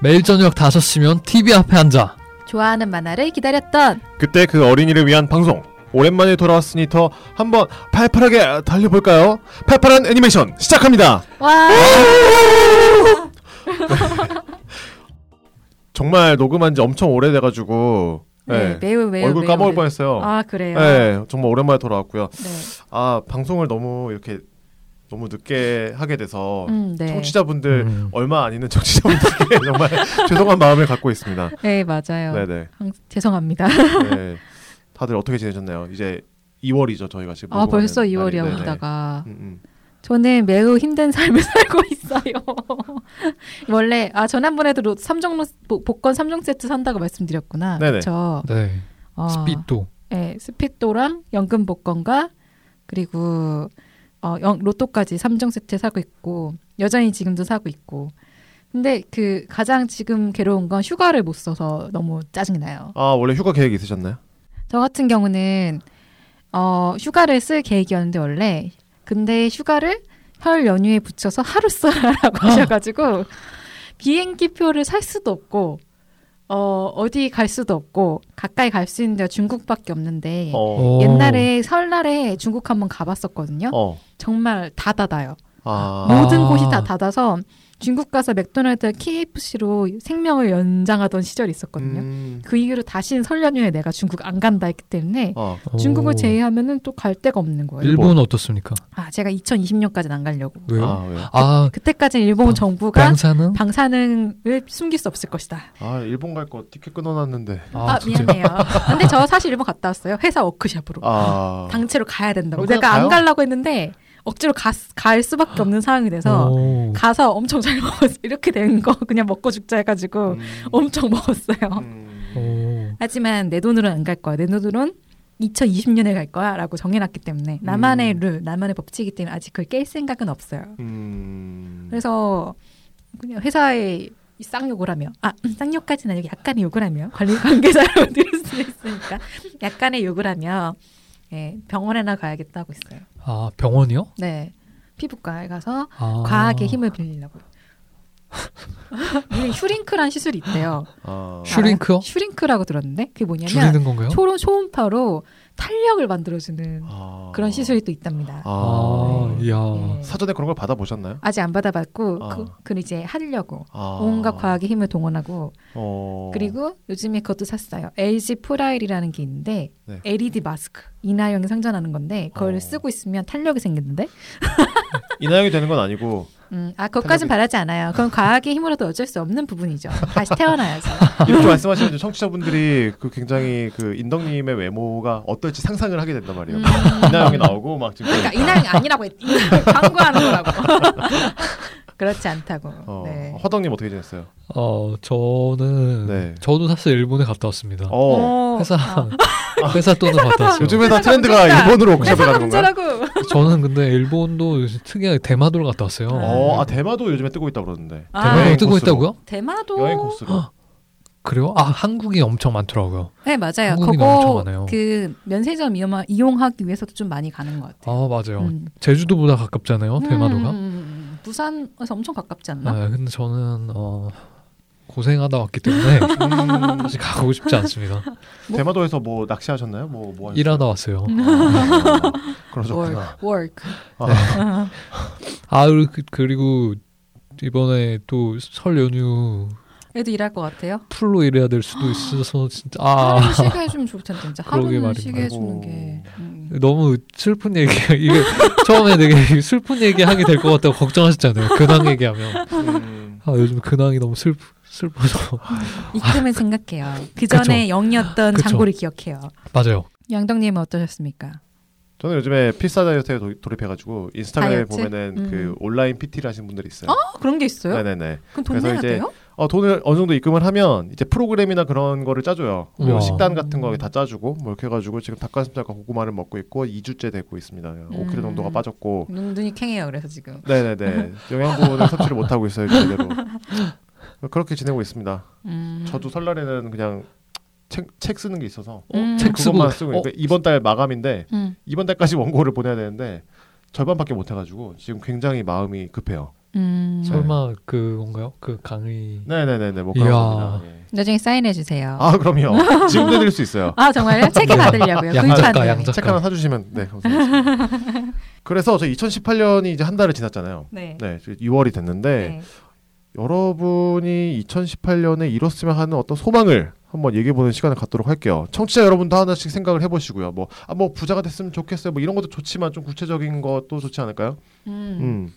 매일 저녁 5시면 TV 앞에 앉아 좋아하는 만화를 기다렸던 그때 그 어린이를 위한 방송 오랜만에 돌아왔으니 더 한번 팔팔하게 달려볼까요? 팔팔한 애니메이션 시작합니다. 와 정말 녹음한 지 엄청 오래돼가지고 네, 네, 매우 매우 얼굴 매우 까먹을 오래- 뻔했어요. 아 그래요. 네, 정말 오랜만에 돌아왔고요. 네. 아 방송을 너무 이렇게 너무 늦게 하게 돼서 음, 네. 청취자분들 음. 얼마 안 있는 청취자분들께 정말 죄송한 마음을 갖고 있습니다. 네 맞아요. 네네. 항- 죄송합니다. 네. 다들 어떻게 지내셨나요? 이제 2월이죠 저희가 지금. 아 벌써 녹음하는 2월이야 날이. 네네. 오다가 음, 음. 저는 매우 힘든 삶을 살고 있어요. 원래 아 지난번에도 로- 삼종 로- 복- 복권 3종 세트 산다고 말씀드렸구나. 네네. 저네 어, 스피또 네, 스피또랑 연금 복권과 그리고 어, 영, 로또까지 3종 세트 사고 있고 여전히 지금도 사고 있고. 근데 그 가장 지금 괴로운 건 휴가를 못 써서 너무 짜증이 나요. 아 원래 휴가 계획 있으셨나요? 저 같은 경우는 어, 휴가를 쓸 계획이었는데 원래 근데 휴가를 설 연휴에 붙여서 하루 쓰라고 하셔가지고 비행기 표를 살 수도 없고 어, 어디 갈 수도 없고 가까이 갈 수 있는 데가 중국밖에 없는데 어. 오. 옛날에 설날에 중국 한번 가봤었거든요. 어. 정말 다 닫아요. 아. 모든 아. 곳이 다 닫아서 중국 가서 맥도날드, KFC로 생명을 연장하던 시절이 있었거든요. 음. 그 이후로 다시는 설 연휴에 내가 중국 안 간다 했기 때문에 어. 중국을 오. 제외하면은 또 갈 데가 없는 거예요. 일본은 어떻습니까? 아, 제가 2020년까지는 안 가려고. 왜요? 아, 왜요? 아, 그때까지는 일본 방- 정부가 방사능? 방사능을 숨길 수 없을 것이다. 아 일본 갈 거 티켓 끊어놨는데. 아, 진짜. 미안해요. 근데 저 사실 일본 갔다 왔어요. 회사 워크숍으로. 아. 당체로 가야 된다고. 내가 안 가요? 가려고 했는데 억지로 가, 갈 수밖에 없는 상황이 돼서 오. 가서 엄청 잘 먹었어. 이렇게 된 거 그냥 먹고 죽자 해가지고 음. 엄청 먹었어요. 음. 오. 하지만 내 돈으로는 안 갈 거야. 내 돈으로는 2020년에 갈 거야 라고 정해놨기 때문에 나만의 음. 룰, 나만의 법칙이기 때문에 아직 그걸 깰 생각은 없어요. 음. 그래서 그냥 회사에 쌍욕을 하며 아 쌍욕까지는 아니고 약간의 욕을 하며 관리 관계자라고 들을 수 있으니까 약간의 욕을 하며 예, 병원에나 가야겠다 하고 있어요. 아 병원이요? 네 피부과에 가서 아. 과하게 힘을 빌리려고. 슈링크란 시술이 있대요. 아. 슈링크요? 슈링크라고 들었는데 그게 뭐냐면 줄이는 건가요? 초로 초음파로 탄력을 만들어주는 아. 그런 시술이 또 있답니다. 아, 네. 이야. 예. 사전에 그런 걸 받아보셨나요? 아직 안 받아봤고 아. 그, 그 이제 하려고 아. 온갖 과학의 힘을 동원하고 어. 그리고 요즘에 그것도 샀어요. LG 프라일이라는 게 있는데 네. LED 마스크 이나영이 상전하는 건데 그걸 어. 쓰고 있으면 탄력이 생기는데 인하영이 되는 건 아니고. 음, 아 그것까진 바라지 않아요. 그건 과학의 힘으로도 어쩔 수 없는 부분이죠. 다시 태어나야죠. 이렇게 말씀하시는 청취자분들이 그 굉장히 그 인덕님의 외모가 어떨지 상상을 하게 된단 말이에요. 음. 인하영이 나오고 막 지금 그러니까 이나영이 아니라고 했 광고하는 거라고. 그렇지 않다고. 어, 네. 허덕님 어떻게 지냈어요? 어 저는 네. 저도 사실 일본에 갔다 왔습니다. 어. 어, 회사 아, 회사 돈을 받다 왔어요. 요즘에 다 트렌드가 문제다. 일본으로 워크숍을 가는 건가요? 저는 근데 일본도 요즘 특이하게 대마도를 갔다 왔어요. 어, 아 대마도 요즘에 뜨고 있다 그러는데. 아. 대마도 뜨고 코스로. 있다고요? 대마도. 여행 코스로. 그래요? 아 한국이 엄청 많더라고요. 네 맞아요. 그거 많아요. 그 면세점 이용, 이용하기 위해서도 좀 많이 가는 것 같아요. 아 맞아요. 음. 제주도보다 가깝잖아요. 대마도가. 음, 음, 음. 부산에서 엄청 가깝지 않나? 아, 근데 저는 어, 고생하다 왔기 때문에 음, 다시 가고 싶지 않습니다. 대마도에서 뭐 낚시하셨나요? 뭐 뭐. 일하다 왔어요. 아, 그러셨구나. work, work. 아, 아 그- 그리고 이번에 또 설 연휴 애도 일할 것 같아요. 풀로 일해야 될 수도 있어서 진짜 아 쉬게 해주면 좋을 텐데 진짜 하루는 말입니다. 쉬게 해주는. 게. 음. 너무 슬픈 얘기가 이게 처음에 되게 슬픈 얘기 하게 될 것 같다고 걱정하셨잖아요. 근황 얘기하면 음, 아 요즘 근황이 너무 슬 슬퍼서 이쯤은 생각해요. 그 전에 영이었던. 장고를 기억해요. 맞아요. 양덕님은 어떠셨습니까? 저는 요즘에 필사 다이어트에 도- 돌입해가지고 인스타그램에 다이어트? 보면은 음. 그 온라인 PT를 하시는 분들이 있어요. 어, 그런 게 있어요? 네네네. 그럼 돈 내야 이제 돼요? 어, 돈을 어느 정도 입금을 하면 이제 프로그램이나 그런 거를 짜줘요. 그리고 우와. 식단 같은 거 다 짜주고 뭐 이렇게 해가지고 지금 닭가슴살과 고구마를 먹고 있고 2주째 되고 있습니다. 5kg 정도가 빠졌고. 눈, 눈이 캥해요. 그래서 지금. 네네네. 영양분을 섭취를 못 하고 있어요 제대로. 그렇게 지내고 있습니다. 음. 저도 설날에는 그냥 책, 책 쓰는 게 있어서 음. 책 그것만 쓰고- 쓰고 그러니까 이번 달 마감인데 음. 이번 달까지 원고를 보내야 되는데 절반밖에 못 해가지고 지금 굉장히 마음이 급해요. 음. 설마 그건가요? 그 강의 네네네네 뭐 이야. 그런 겁니다. 예. 나중에 사인해 주세요. 아 그럼요. 지금 드릴 수 있어요. 아 정말요? 책에 받으려고요. 양작가, 구입하는 양작. 책 하나 사주시면 네 감사합니다. 그래서 저 2018년이 이제 한 달을 지났잖아요. 네. 네, 6월이 됐는데 네. 여러분이 2018년에 이뤘으면 하는 어떤 소망을 한번 얘기해보는 시간을 갖도록 할게요. 청취자 여러분도 하나씩 생각을 해보시고요. 뭐, 아, 뭐 부자가 됐으면 좋겠어요. 뭐 이런 것도 좋지만 좀 구체적인 것도 좋지 않을까요? 음. 음.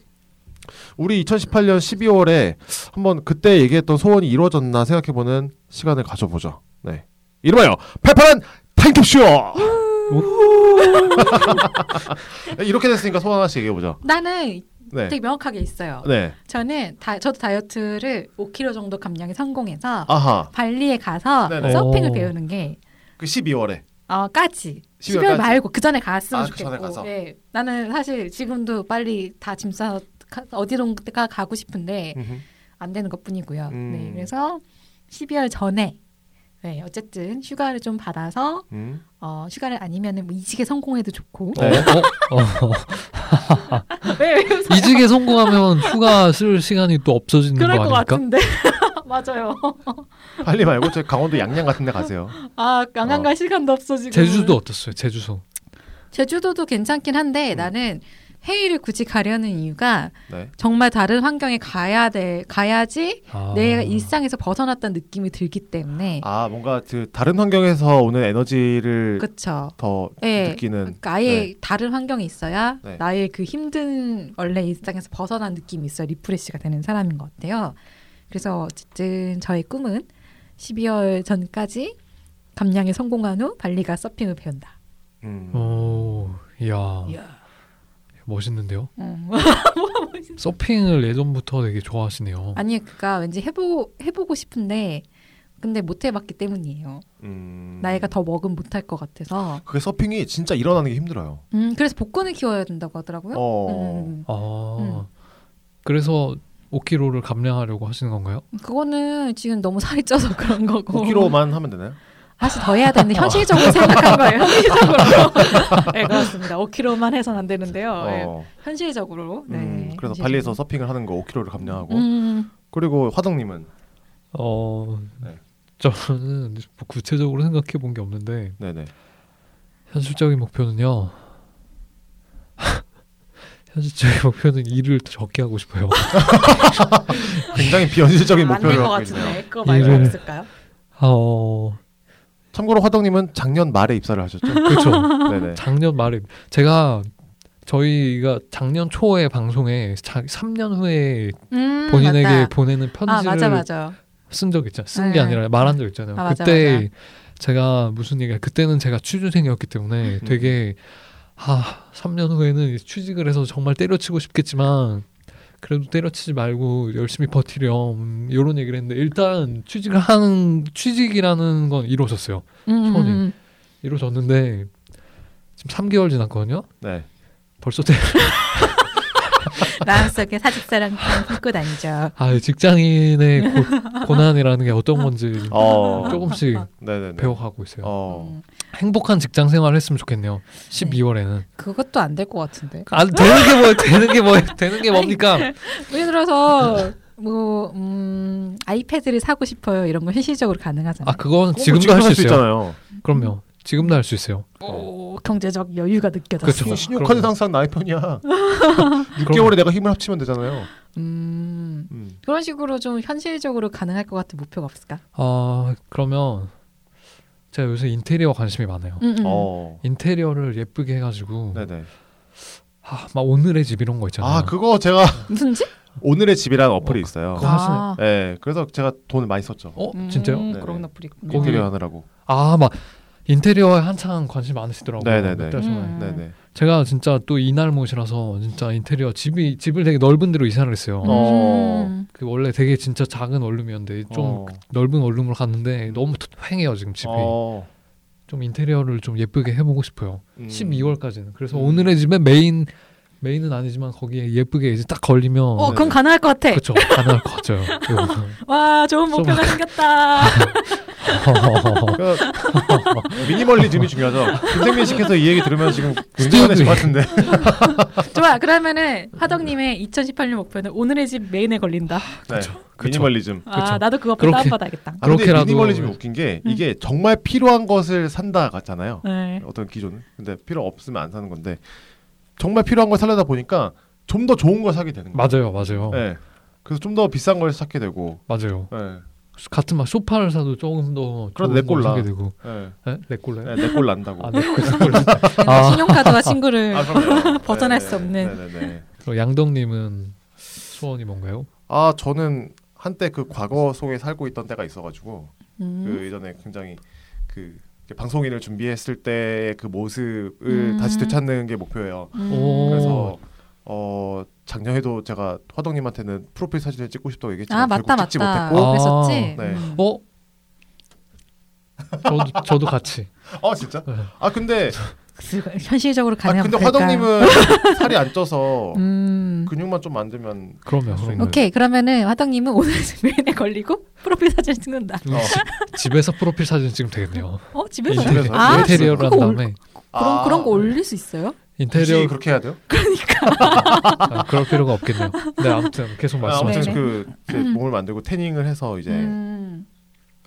우리 2018년 12월에 한번 그때 얘기했던 소원이 이루어졌나 생각해보는 시간을 가져보죠. 네. 이름하여 팔팔한 타임캡슐! 이렇게 됐으니까 소원 하나씩 얘기해보죠. 나는 네. 되게 명확하게 있어요. 네. 저는 다, 저도 다이어트를 5kg 정도 감량에 성공해서 아하. 발리에 가서 네네. 서핑을 오. 배우는 게 그 12월에. 어, 까지. 12월 12월 까지. 말고 그 전에 갔으면 아, 그 전에 좋겠고. 가서. 예. 나는 사실 지금도 빨리 다 짐 싸서 가- 어디론가 가고 싶은데 안 되는 것뿐이고요. 음. 네. 그래서 12월 전에 네, 어쨌든 휴가를 좀 받아서 음. 어, 휴가를 아니면은 뭐 이직에 성공해도 좋고. 네. 어, 어. 왜, 왜? 이직에 성공하면 휴가 쓸 시간이 또 없어지는 거 그럴 것? 같은데. 맞아요. 빨리 말고 저 강원도 양양 같은 데 가세요. 아, 어. 갈 시간도 없어 지금. 제주도 어땠어요? 제주도. 제주도도 괜찮긴 한데 음. 나는 해외를 굳이 가려는 이유가 네. 정말 다른 환경에 가야 돼 가야지 아. 내가 일상에서 벗어났다는 느낌이 들기 때문에 아 뭔가 그 다른 환경에서 오는 에너지를 그렇죠. 더 예. 느끼는 그러니까 아예 네. 다른 환경에 있어야 네. 나의 그 힘든 원래 일상에서 벗어난 느낌이 있어야 refresh가 되는 사람인 것 같아요. 그래서 어쨌든 저의 꿈은 12월 전까지 감량에 성공한 후 발리 가 서핑을 배운다. 음. 오, 이야, 이야. 멋있는데요. 음. 서핑을 예전부터 되게 좋아하시네요. 아니 그니까 왠지 해보 해보고 싶은데 근데 못 해봤기 때문이에요. 음. 나이가 더 먹으면 못할 것 같아서. 그게 서핑이 진짜 일어나는 게 힘들어요. 음 그래서 복근을 키워야 된다고 하더라고요. 어. 음, 아, 음. 그래서 5kg를 감량하려고 하시는 건가요? 그거는 지금 너무 살이 쪄서 그런 거고. 5kg만 하면 되나요? 다시 더 해야 되는데 현실적으로 생각한 거예요. 현실적으로. 네 그렇습니다. 5kg만 해서는 안 되는데요. 네, 어. 현실적으로. 네. 음, 그래서 현실적으로. 발리에서 서핑을 하는 거 5kg를 감량하고 음, 그리고 화덕님은 어, 네. 저는 뭐 구체적으로 생각해 본 게 없는데 네네 현실적인 목표는요. 현실적인 목표는 일을 더 적게 하고 싶어요. 굉장히 비현실적인 목표를 안될 것 갖고 있네요. 같은데 그거 말고 일을- 없을까요? 어, 참고로 화덕님은 작년 말에 입사를 하셨죠? 그렇죠. 네네. 작년 말에 제가 저희가 작년 초에 방송에 자, 3년 후에 음, 본인에게 맞다. 보내는 아 편지를 맞아 맞아. 쓴적 있잖아요. 쓴게 네. 아니라 말한 적 있잖아요. 아, 맞아, 그때 맞아. 제가 무슨 얘기야? 그때는 제가 취준생이었기 때문에 음. 되게 아 3년 후에는 취직을 해서 정말 때려치고 싶겠지만 그래도 때려치지 말고 열심히 버티렴 이런 얘기를 했는데 일단 취직을 하는 취직이라는 건 이루어졌어요. 음, 손이. 음, 이루어졌는데 지금 3개월 지났거든요. 네. 벌써 때 마음속에 사직사랑 품고 다니죠. 아 직장인의 고, 고난이라는 게 어떤 건지 어. 조금씩 네네네. 배워가고 있어요. 어. 음, 행복한 직장 생활 했으면 좋겠네요. 12월에는. 그것도 안 될 것 같은데. 안 되는 게 뭐예요? 되는 게 뭐예요? 되는 게 뭡니까? 예를 들어서 뭐 음, 아이패드를 사고 싶어요 이런 건 현실적으로 가능하잖아요. 아 그건 지금도 할 수 있어요. 있잖아요. 그럼요. 지금도 할 수 있어요. 오, 경제적 여유가 느껴졌어. 그쵸. 신용카드 항상 나의 편이야. 6개월에 내가 힘을 합치면 되잖아요. 음, 음. 그런 식으로 좀 현실적으로 가능할 것 같은 목표가 없을까? 아 그러면 제가 요새 인테리어 관심이 많아요. 음, 음. 어. 인테리어를 예쁘게 해가지고 네네. 아, 막 오늘의 집 이런 거 있잖아요. 아 그거 제가 무슨 집? 오늘의 집이라는 어플이 어, 있어요. 그거 하시네. 네, 그래서 제가 돈을 많이 썼죠. 어 음, 진짜요? 네네. 그런 어플이. 거기- 인테리어 하느라고. 아 막 인테리어에 한창 관심 많으시더라고요. 네네네. 음. 네네. 제가 진짜 또 인알못이라서 진짜 인테리어 집이 집을 되게 넓은 데로 이사를 했어요. 어. 음. 그 원래 되게 진짜 작은 원룸이었는데 좀 어. 넓은 원룸으로 갔는데 너무 휑해요 지금 집이. 어. 좀 인테리어를 좀 예쁘게 해보고 싶어요. 음. 12월까지는. 그래서 음. 오늘의 집에 메인 메인은 아니지만 거기에 예쁘게 이제 딱 걸리면 어, 그건 네. 가능할 것 같아. 그렇죠 가능할 것 같아요. 와, 좋은 목표가 생겼다. 그러니까 미니멀리즘이 중요하죠. 김생민 씨께서 이 얘기 들으면 지금 굉장히 것 같은데. 좋아. 그러면은 화덕님의 2018년 목표는 오늘의 집 메인에 걸린다. 네. 미니멀리즘. 아 그쵸. 나도 그거 그렇게- 다운받아야겠다. 아, 그렇게라도- 미니멀리즘이 웃긴 게 음. 이게 정말 필요한 것을 산다 같잖아요. 네. 어떤 기존은. 근데 필요 없으면 안 사는 건데 정말 필요한 걸 살려다 보니까 좀 더 좋은 걸 사게 되는 거예요. 맞아요, 맞아요, 네. 그래서 좀 더 비싼 걸 찾게 되고. 맞아요. 네. 같은 막 소파를 사도 조금 더 그래도 좋은 내걸 꼴라. 사게 되고, 네. 네? 내? 네, 내꼴 난다고. 아, 내 꼴. 아. 신용카드와 친구를 아. 벗어날 네, 수 없는. 네, 네, 네. 그럼 양덕님은 소원이 뭔가요? 아 저는 한때 그 과거 속에 살고 있던 때가 있어가지고 음. 그 예전에 굉장히 그 방송인을 준비했을 때의 그 모습을 음. 다시 되찾는 게 목표예요. 음. 오. 그래서 어 작년에도 제가 화덕님한테는 프로필 사진을 찍고 싶다고 얘기했지만 아 맞다 결국 찍지 맞다. 못했고. 아. 그랬었지. 네. 음. 어? 저도 저도 같이. 아 진짜? 네. 아 근데 그- 현실적으로 아 가능. 근데 화덕님은 살이 안 쪄서 음. 근육만 좀 만들면 그러면 수 그러면 있는. 오케이 그러면은 화덕님은 오늘 메인에 걸리고 프로필 사진 찍는다. 어. 집에서 프로필 사진 찍으면 되겠네요. 어 집에서 인테리어- 아, 인테리어를 한 다음에 그런 아, 그런 거 올릴 수 있어요? 인테리어 그렇게 해야 돼요? 아, 그럴 필요가 없겠네요. 네 아무튼 계속 아, 말씀하세요. 아무튼 네네. 그 이제 몸을 만들고 태닝을 해서 이제 음.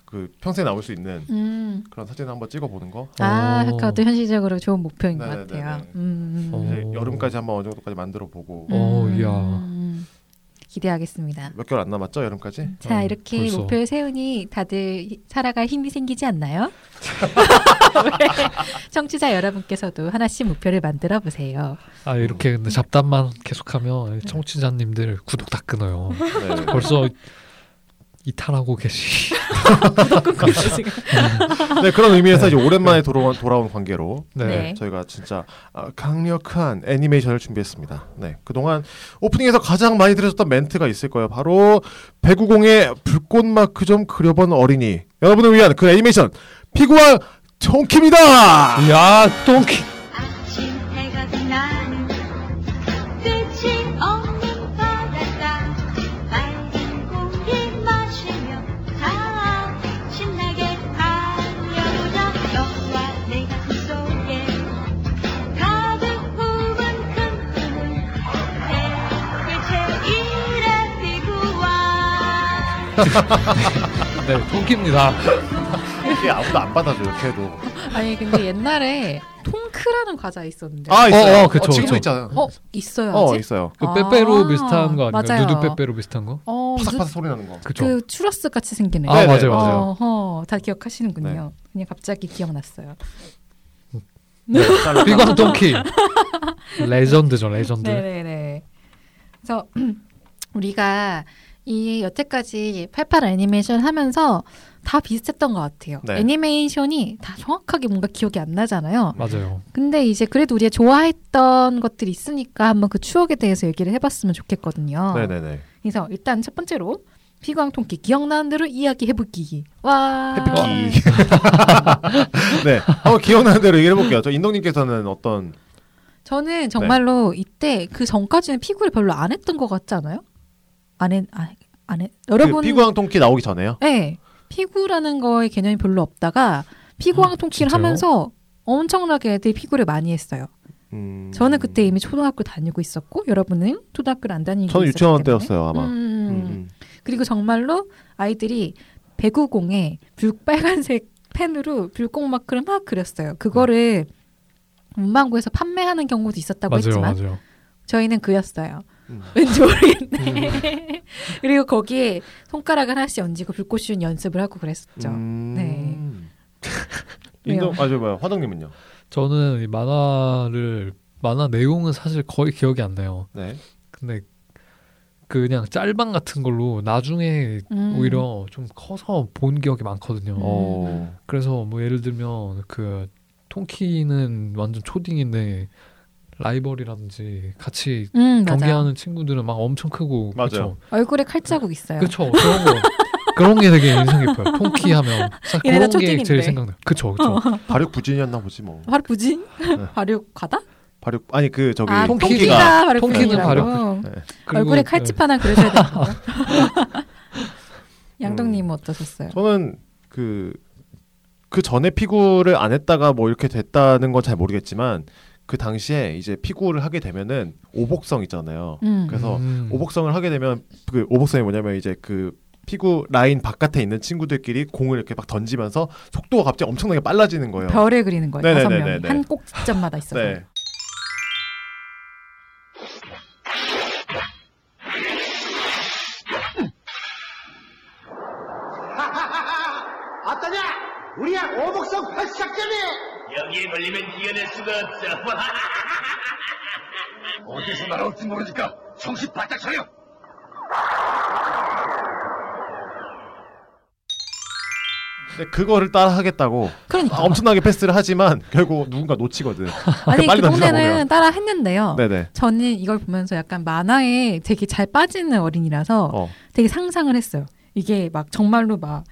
그 평생 나올 수 있는 음. 그런 사진을 한번 찍어보는 거. 아 오. 그것도 현실적으로 좋은 목표인 것 네네네네. 같아요. 음. 어. 이제 여름까지 한번 어느 정도까지 만들어 보고 오, 이야. 음. 기대하겠습니다. 몇 개월 안 남았죠 여름까지? 자 어, 이렇게 벌써. 목표를 세우니 다들 히- 살아갈 힘이 생기지 않나요? 청취자 여러분께서도 하나씩 목표를 만들어 보세요. 아 이렇게 근데 잡담만 계속하면 청취자님들 구독 다 끊어요. 네. 벌써 이탈하고 계시. 지금. 네 그런 의미에서 이제 오랜만에 돌아온, 돌아온 관계로 네. 네. 저희가 진짜 아, 강력한 애니메이션을 준비했습니다. 네 그동안 오프닝에서 가장 많이 들으셨던 멘트가 있을 거예요. 바로 배구공의 불꽃 마크 좀 그려본 어린이 여러분을 위한 그 애니메이션 피구왕 통키입니다. 야 똥키. 네 통키입니다. 이게 아무도 안 받아줘 이렇게 해도. 아니 근데 옛날에 통크라는 과자 있었는데. 아 있어요. 어, 어, 그쵸, 지금도 그쵸. 있잖아요. 어 있어요 어 아직? 있어요. 그 아, 빼빼로 비슷한 거 아닌가요? 맞아요. 누드 빼빼로 비슷한 거? 어, 파삭파삭 소리 나는 거. 그죠? 그 추러스 같이 생기네. 아. 맞아요 맞아요. 어허, 다 기억하시는군요. 그냥 갑자기 기억났어요. 네, 잘라. 피구왕 통키. 레전드죠 레전드. 네네네. 그래서 우리가 이 여태까지 88 애니메이션 하면서 다 비슷했던 것 같아요. 네. 애니메이션이 다 정확하게 뭔가 기억이 안 나잖아요. 맞아요. 근데 이제 그래도 우리가 좋아했던 것들이 있으니까 한번 그 추억에 대해서 얘기를 해봤으면 좋겠거든요. 네네네. 그래서 일단 첫 번째로 피광통키 기억나는 대로 이야기 해보기. 와. 해피키. 네. 한번 기억나는 대로 얘기해 볼게요. 저 인동님께서는 어떤 저는 정말로 이때 그 전까지는 피구를 별로 안 했던 것 같지 않아요? 안 했, 아, 안 했. 여러분. 그 피구왕 통키 나오기 전에요? 네. 피구라는 거에 개념이 별로 없다가 피구왕 통키를 진짜요? 하면서 엄청나게 애들이 피구를 많이 했어요. 음... 저는 그때 이미 초등학교 다니고 있었고 여러분은 초등학교를 안 다니고 저는 유치원. 때였어요 아마. 음. 음. 그리고 정말로 아이들이 배구공에 불빨간색 펜으로 불꽃 마크를 막 그렸어요. 그거를 문방구에서 판매하는 경우도 있었다고 맞아요 했지만 맞아요. 저희는 그였어요. 음. 왠지 모르겠네. 그리고 거기에 손가락을 하나씩 얹고 불꽃 씌운 연습을 하고 그랬었죠. 음. 네. 인동 왜요? 아저 뭐야 화덕님은요? 저는 이 만화를 만화 내용은 사실 거의 기억이 안 나요. 네. 근데 그냥 짤방 같은 걸로 나중에 음. 오히려 좀 커서 본 기억이 많거든요. 음. 어. 그래서 뭐 예를 들면 그 통키는 완전 초딩인데 라이벌이라든지 같이 음. 경기하는 친구들은 막 엄청 크고 맞아요. 얼굴에 칼자국 있어요. 그쵸 그런 거 그런 게 되게 인상 깊어요. 통키 하면 그런 게 초딩인데. 제일 생각나요. 그쵸 그쵸. 발육 부진이었나 보지 뭐. 바로 부진? 바로 가다? 발육 아니 그 저기 아, 통키가- 통키가 통키는 부진이라고. 바로 네. 얼굴에 네. 칼집 하나 그려줘야 되는 거. 양동님은 어떠셨어요? 저는 그그 전에 피구를 안 했다가 뭐 이렇게 됐다는 건 잘 모르겠지만 그 당시에 이제 피구를 하게 되면은 오복성 있잖아요. 음. 그래서 음. 오복성을 하게 되면 그 오복성이 뭐냐면 이제 그 피구 라인 바깥에 있는 친구들끼리 공을 이렇게 막 던지면서 속도가 갑자기 엄청나게 빨라지는 거예요. 별을 그리는 거예요. 다섯 네네네네네. 명이 한 꼭지점마다 있어서. 네. 어떠냐? 우리야 오복성 발사작전이 여기에 걸리면 이겨낼 수가 없어. 어디서 날아올지 모르니까 정신 바짝 차려. 근데 그거를 따라 하겠다고 그러니까. 엄청나게 패스를 하지만 결국 누군가 놓치거든. 아니 빨리 그 동네는. 따라 했는데요. 네네. 저는 이걸 보면서 약간 만화에 되게 잘 빠지는 어린이라서 어. 되게 상상을 했어요. 이게 막 정말로 막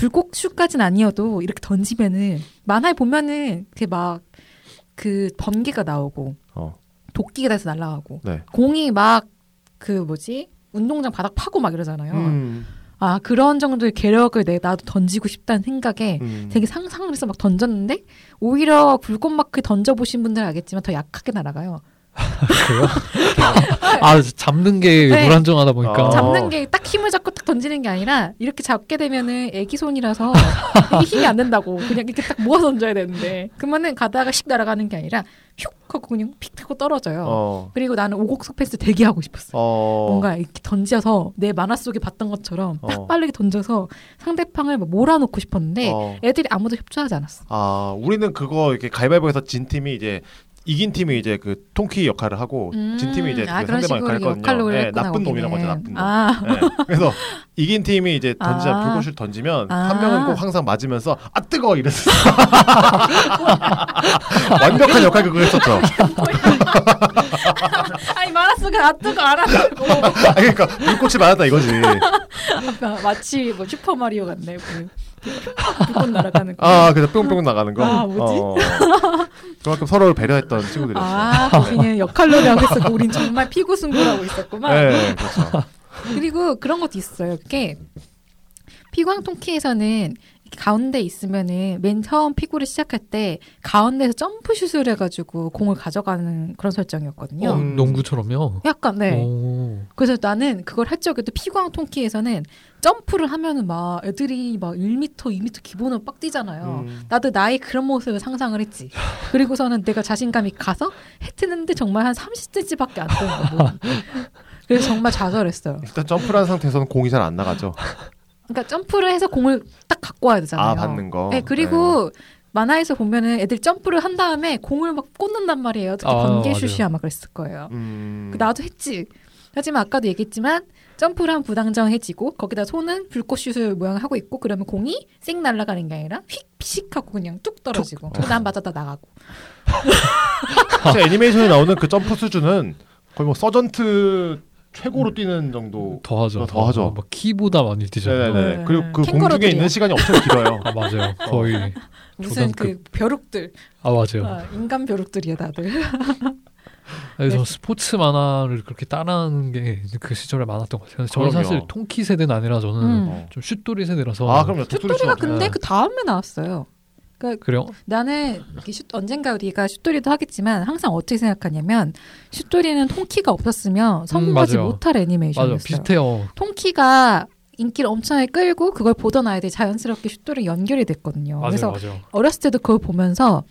불꽃슛까지는 아니어도 이렇게 던지면은 만화에 보면은 이렇게 막 그 번개가 나오고 어. 도끼가 돼서 날아가고 네. 공이 막 그 뭐지 운동장 바닥 파고 막 이러잖아요. 음. 아 그런 정도의 괴력을 내 나도 던지고 싶다는 생각에 음. 되게 상상을 해서 막 던졌는데 오히려 불꽃 마크 던져 보신 분들은 알겠지만 더 약하게 날아가요. 그래요? 아 잡는 게 네. 불안정하다 보니까 어. 잡는 게 딱 힘을 잡고 딱 던지는 게 아니라 이렇게 잡게 되면은 애기 손이라서 이게 힘이 안 된다고 그냥 이렇게 딱 모아 던져야 되는데 그러면은 가다가 씩 날아가는 게 아니라 휙 하고 그냥 픽 하고 떨어져요. 어. 그리고 나는 오곡석 패스 되게 하고 싶었어. 요 어. 뭔가 이렇게 던져서 내 만화 속에 봤던 것처럼 딱 어. 빠르게 던져서 상대방을 막 몰아놓고 싶었는데 어. 애들이 아무도 협조하지 않았어. 아, 우리는 그거 이렇게 가위바위보에서 진 팀이 이제 이긴 팀이 이제 그 통키 역할을 하고 진 팀이 이제 아, 그 상대방 역할을 했거든요. 네, 나쁜 놈이라고 하죠. 나쁜 놈. 아, 네. 그래서 이긴 팀이 이제 던지자 아. 불꽃을 던지면 아. 한 명은 꼭 항상 맞으면서 아 뜨거 이랬어. 완벽한 역할 그거 했었죠. 아니 만화 속에 놔두고 알아가고 아, 그러니까 불꽃이 맞았다 이거지. 마치 뭐 슈퍼 마리오 같네. 그 불꽃 날아가는 거. 아, 그래서 뿅뿅 나가는 거. 아, 뭐지? 어. 그만큼 서로를 배려했던 친구들이었어요. 아, 거기는 역할놀이 하고 있었고, 우린 정말 피구 승부를 하고 있었구만. 네, 그렇죠. 그리고 그런 것도 있어요. 그게 피구왕 통키에서는 이렇게 가운데 있으면은 맨 처음 피구를 시작할 때 가운데에서 점프슛을 해가지고 공을 가져가는 그런 설정이었거든요. 어, 농구처럼요. 약간 네. 오. 그래서 나는 그걸 할 적에도 피구왕 통키에서는 점프를 하면은 막 애들이 막 1m, 2m 기본으로 빡 뛰잖아요. 음. 나도 나의 그런 모습을 상상을 했지. 그리고서는 내가 자신감이 가서 했는데 정말 한 30cm밖에 안 되는 거고. 그래서 정말 좌절했어요. 일단 점프를 한 상태에서는 공이 잘 안 나가죠. 그러니까 점프를 해서 공을 딱 갖고 와야 되잖아요. 아, 받는 거. 네, 그리고 만화에서 보면은 애들 점프를 한 다음에 공을 막 꽂는단 말이에요. 특히 아, 번개슛이 맞아요. 아마 그랬을 거예요. 음. 그 나도 했지. 하지만 아까도 얘기했지만 점프를 하면 부당정해지고 거기다 손은 불꽃슛을 모양을 하고 있고 그러면 공이 쌩 날아가는 게 아니라 휙픽 하고 그냥 뚝 떨어지고 난 맞았다 나가고 사실 애니메이션에 나오는 그 점프 수준은 거의 뭐 서전트 최고로 뛰는 정도. 더 하죠. 더 하죠. 어, 막 키보다 많이 뛰잖아요. 네네네. 네. 그리고 그. 공중에 있는 시간이 엄청 길어요. 아 맞아요. 거의 무슨 조단급. 그 벼룩들 아 맞아요. 아, 인간 벼룩들이야 다들 그래서 네. 스포츠 만화를 그렇게 따라하는 게 그 시절에 많았던 것 같아요. 저는 그럼요. 사실 통키 세대는 아니라 저는 음. 어. 좀 슛돌이 세대라서. 아, 그럼요. 슛돌이가 근데 네. 그 다음에 나왔어요 그래요? 나는 슛, 언젠가 우리가 슛돌이도 하겠지만 항상 어떻게 생각하냐면 슛돌이는 통키가 없었으면 성공하지 맞아요. 못할 맞아 애니메이션이었어요 비슷해요. 통키가 인기를 엄청나게 끌고 그걸 보던 아이들이 자연스럽게 슛돌이 연결이 됐거든요. 맞아요, 그래서 맞아요. 어렸을 때도 그걸 보면서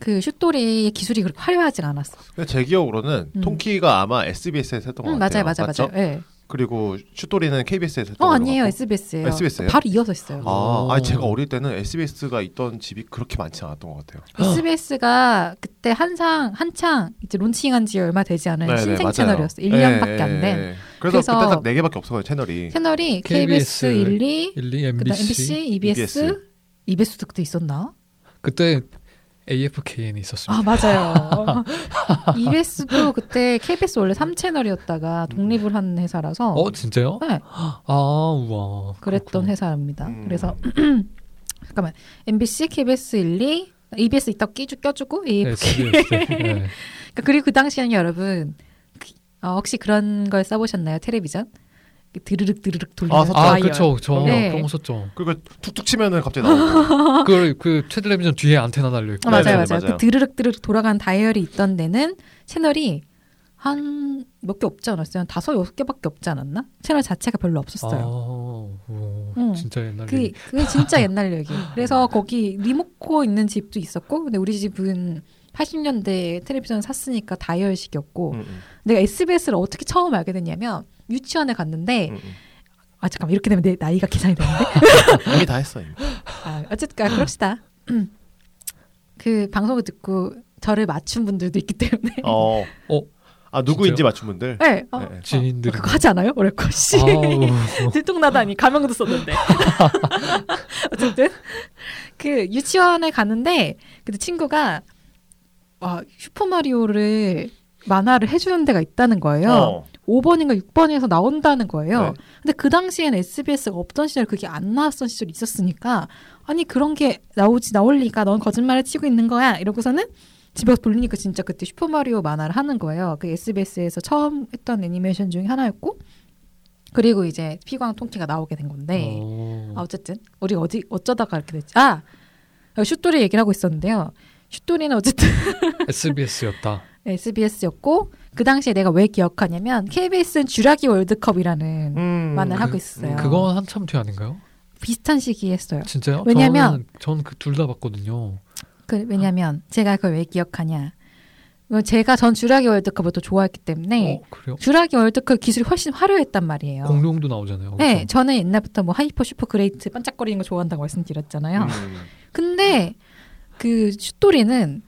그 슛돌이 기술이 그렇게 화려하지 않았어. 제 기억으로는 음. 통키가 아마 SBS에서 했던 것 응, 같아요. 맞아요, 맞아요, 맞죠? 맞아요. 예. 그리고 슛돌이는 KBS에서 했던 어 아니에요, 같고. SBS예요. SBS 예요? 바로 이어서 했어요. 아, 오. 아니 제가 어릴 때는 SBS가 있던 집이 그렇게 많지 않았던 것 같아요. SBS가 그때 한상 한창 이제 론칭한 지 얼마 되지 않은 네네, 신생 맞아요. 채널이었어요. 1년밖에 예, 안 예, 된. 예. 그래서, 그래서- 그때 딱 네 개밖에 없었거든요 채널이. 채널이 KBS, KBS 1, 2, 1, 2, 그다음 MBC. MBC, EBS, EBS도 그때 있었나? 그때 AFKN이 있었습니다. 아 맞아요. EBS도 그때 KBS 원래 3채널이었다가 독립을 한 회사라서 어 진짜요? 네, 아 우와. 그랬던 그렇구나. 회사입니다. 음. 그래서 잠깐만 MBC, KBS 1, 2, EBS 이따 끼주 껴주고 네, AFK. SBS. 네. 그러니까 그리고 그 당시에는 여러분 그- 어, 혹시 그런 걸 써보셨나요? 텔레비전? 드르륵 드르륵 돌리는 아. 아. 그쵸 저 네. 그런 거 썼죠. 그리고 툭툭 치면은 갑자기 나오고. 그걸 그 텔레비전 뒤에 안테나 달려 있고. 아, 맞아요, 맞아요. 맞아요. 그 드르륵 드르륵 돌아가는 다이얼이 있던 데는 채널이 한 몇 개 없지 않았어요? 한 다섯 여섯 개밖에 없지 않았나? 채널 자체가 별로 아, 없었어요. 오, 응. 진짜 옛날 그 얘기. 그게 진짜 옛날 얘기. 그래서 거기 리모코 있는 집도 있었고, 근데 우리 집은 80년대 텔레비전 샀으니까 다이얼식이었고, 음, 음, 내가 SBS를 어떻게 처음 알게 됐냐면 유치원에 갔는데, 음, 음. 아 잠깐 만 이렇게 되면 내 나이가 계산이 되는데, 이미 다 했어 이미. 아, 어쨌든 아, 그럽시다. 그 방송을 듣고 저를 맞춘 분들도 있기 때문에. 어. 어? 아 누구인지 맞춘 분들. 네. 어, 네, 네. 지인들이. 그거 하지 않아요? 오래거 씨. 들통나다니 가명도 썼는데. 어쨌든 그 유치원에 갔는데 근데 친구가 와 슈퍼 마리오를 만화를 해주는 데가 있다는 거예요. 어. 5번인가 6번에서 나온다는 거예요. 네. 근데 그 당시엔 SBS가 없던 시절 그게 안 나왔던 시절이 있었으니까 아니 그런 게 나오지 나올 리가 넌 거짓말을 치고 있는 거야 이러고서는 집에서 돌리니까 진짜 그때 슈퍼마리오 만화를 하는 거예요. 그 SBS에서 처음 했던 애니메이션 중에 하나였고 그리고 이제 피구왕 통키가 나오게 된 건데 어. 아, 어쨌든 우리 어디 어쩌다가 이렇게 됐지? 아 슛돌이 얘기를 하고 있었는데요. 슛돌이는 어쨌든 SBS였다. SBS였고 그 당시에 내가 왜 기억하냐면 KBS는 쥐라기 월드컵이라는 음, 만화를 그- 하고 있어요. 그건 한참 뒤 아닌가요? 비슷한 시기에 했어요. 진짜요? 왜냐면- 저는 그 둘 다 봤거든요. 그, 왜냐면 제가 그걸 왜 기억하냐? 어, 제가 전 쥐라기 월드컵을 또 좋아했기 때문에 어 그래요? 쥐라기 월드컵 기술이 훨씬 화려했단 말이에요. 공룡도 나오잖아요. 네, 거기서. 저는 옛날부터 뭐 hyper super great 반짝거리는 거 좋아한다고 말씀드렸잖아요. 음. 근데 그 슛돌이는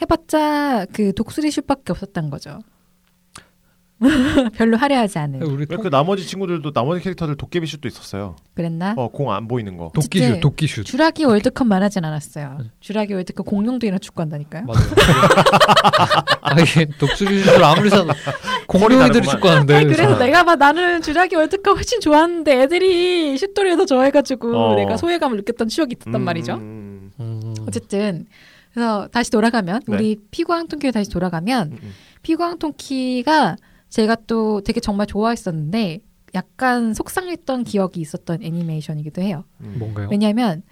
해봤자 그 독수리 슛밖에 없었던 거죠. 별로 화려하지 않은. 우리 왜 통, 그 나머지 친구들도 나머지 캐릭터들 도깨비 슛도 있었어요. 그랬나? 어 공 안 보이는 거. 도끼슛, 어쨌든 도끼슛. 쥐라기 월드컵 말하진 않았어요. 쥐라기 월드컵 공룡들이랑 축구한다니까요. 맞아요. 아 이게 독수리 슛을 아무리 사도 공룡이들이. 축구하는데. 아니, 그래서 잘- 내가 봐 나는 쥐라기 월드컵 훨씬 좋아하는데 애들이 슛돌이를 더 좋아해가지고 어. 내가 소외감을 느꼈던 추억이 있었단 음, 말이죠. 음, 음. 어쨌든 그래서 다시 돌아가면 네. 우리 피구왕통키에 다시 돌아가면 음, 음. 피구왕통키가 제가 또 되게 정말 좋아했었는데 약간 속상했던 기억이 있었던 애니메이션이기도 해요. 음. 뭔가요? 왜냐하면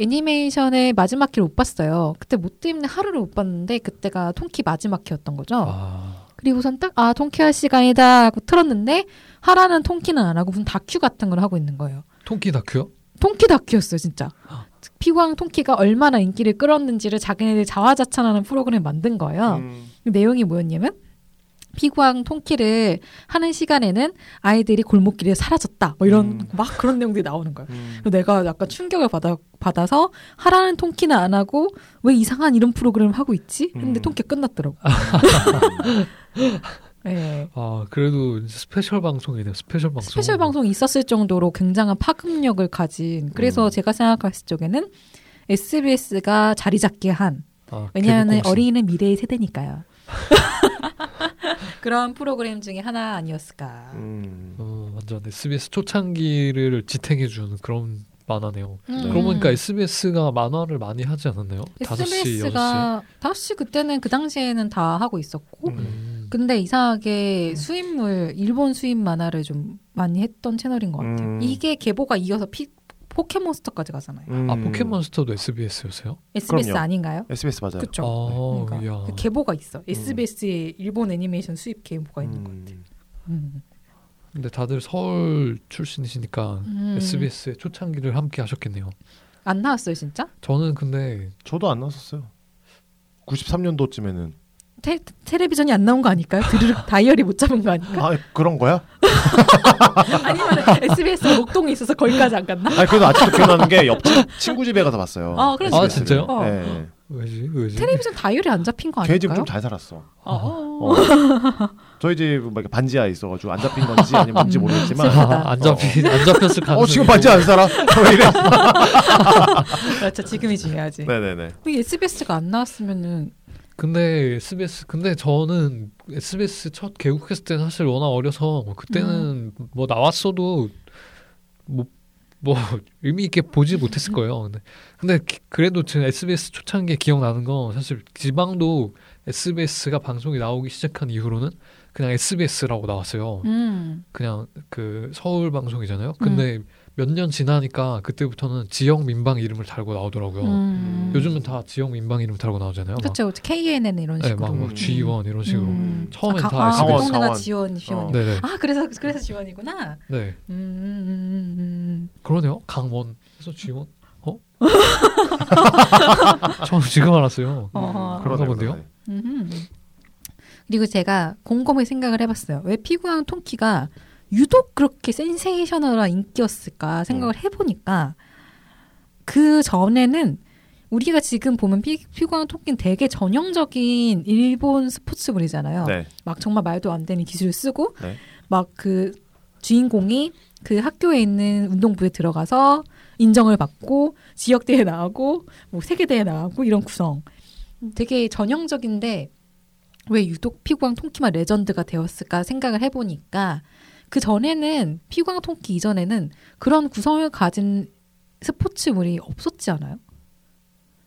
애니메이션의 마지막 기를 못 봤어요. 그때 뭐 때문에 하루를 못 봤는데 그때가 통키 마지막 기였던 거죠. 아, 그리고선 딱 아 통키 할 시간이다 하고 틀었는데 하라는 통키는 안 하고 무슨 다큐 같은 걸 하고 있는 거예요. 통키 다큐요? 통키 다큐였어요, 진짜. 피광 통키가 얼마나 인기를 끌었는지를 자기네들 자화자찬하는 프로그램을 만든 거예요. 음. 그 내용이 뭐였냐면 피구왕 통키를 하는 시간에는 아이들이 골목길에 사라졌다. 뭐 이런 음. 막 그런 내용들이 나오는 거예요. 음. 내가 약간 충격을 받아 받아서 하라는 통키는 안 하고 왜 이상한 이런 프로그램을 하고 있지? 근데 음. 통키 끝났더라고. 네. 아 그래도 special 방송이네요. special 방송. special 방송이 있었을 정도로 굉장한 파급력을 가진 그래서 음. 제가 생각했을 적에는 SBS가 자리 잡게 한 아, 왜냐하면. 어린이는 미래의 세대니까요. 그런 프로그램 중에 하나 아니었을까. 음. 어, 완전 SBS 초창기를 지탱해주는 그런 만화네요. 음. 그러고 보니까 SBS가 만화를 많이 하지 않았나요? 5시, 6시. SBS가 5시 그때는 그 당시에는 다 하고 있었고 음. 근데 이상하게 수입물 일본 수입 만화를 좀 많이 했던 채널인 것 같아요. 음. 이게 계보가 이어서 피, 포켓몬스터까지 가잖아요. 음. 아 포켓몬스터도 SBS였어요? SBS 그럼요. 아닌가요? SBS 맞아요. 그렇죠. 아, 그러니까 야. 그 계보가 있어. SBS의 일본 애니메이션 수입 계보가 있는 것 음. 같아요. 음. 근데 다들 서울 출신이시니까 음. SBS의 초창기를 함께 하셨겠네요. 안 나왔어요 진짜? 저는 근데 저도 안 나왔었어요. 93년도쯤에는 테, 텔레비전이 안 나온 거 아닐까요? 드르륵 다이어리 못 잡은 거 아닐까? 아 그런 거야? 아니면 SBS 목동에 있어서 거기까지 안 갔나? 아니 그래도 아직도 기억나는 게 옆집 친구 집에 가서 봤어요. 아, 그래서 아, SBS 를. 진짜요? 어. 네. 왜지 왜지? 텔레비전 다이어리 안 잡힌 거걔 아닐까요? 지금 좀잘 살았어. 어, 어. 어. 저희 집막 이렇게 반지하 있어가지고 안 잡힌 건지 아니면 뭔지 음, 모르겠지만. 아, 안 잡히 안 잡혔을 가능성이 어 지금 반지하 안 살아? 왜 이래? 그렇죠. 지금이 중요하지. 네네네. 이 SBS가 안 나왔으면은 근데 SBS 근데 저는 SBS 첫 개국했을 때는 사실 워낙 어려서 그때는 음. 뭐 나왔어도 못뭐 의미 있게 보지 못했을 거예요. 근데, 근데 기- 그래도 제가 SBS 초창기에 기억나는 건 사실 지방도 SBS가 방송이 나오기 시작한 이후로는 그냥 SBS라고 나왔어요. 음. 그냥 그 서울 방송이잖아요. 근데 몇 년 지나니까 그때부터는 지역 민방 이름을 달고 나오더라고요. 음. 요즘은 다 지역 민방 이름 달고 나오잖아요. 막, 그렇죠. KNN 이런 네, 식으로. 막, 막 음. G1 이런 식으로. 음. 처음엔 아, 다 가- 아, SBS. 강원. 지원 지원. 어. 네네. 아 그래서 그래서 지원이구나. 네. 음, 음, 음, 음. 그러네요. 강원. 그래서 G1. 어? 저는 지금 알았어요. 그러네, 본데요? 그리고 제가 곰곰이 생각을 해봤어요. 왜 피구왕 통키가 유독 그렇게 센세이셔널한 인기였을까 생각을 음. 해보니까 그 전에는 우리가 지금 보면 피, 피구왕 통키는 되게 전형적인 일본 스포츠물이잖아요. 네. 막 정말 말도 안 되는 기술을 쓰고 네. 막그 주인공이 그 학교에 있는 운동부에 들어가서 인정을 받고 지역 대회 나가고 뭐 세계 대회 나가고 이런 구성 되게 전형적인데 왜 유독 피구왕 통키만 레전드가 되었을까 생각을 해보니까 그 전에는 피구왕 통키 이전에는 그런 구성을 가진 스포츠물이 없었지 않아요?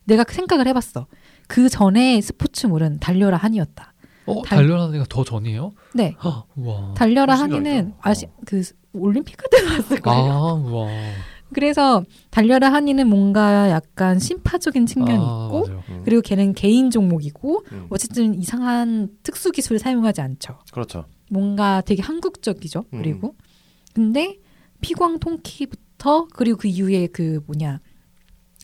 내가 생각을 해봤어. 그 전에 스포츠물은 달려라 한이었다. 어, 달- 달려라는 애가 더 전이에요? 네, 헉, 와. 달려라 한이는. 아시 그 올림픽 때 나왔을 거예요. 아, 와. 그래서 달려라 한이는 뭔가 약간 심파적인 측면이 아, 있고. 음. 그리고 걔는 개인 종목이고 음. 어쨌든 이상한 특수 기술을 사용하지 않죠. 그렇죠. 뭔가 되게 한국적이죠. 음. 그리고 근데 피광 통키부터 그리고 그 이후에 그 뭐냐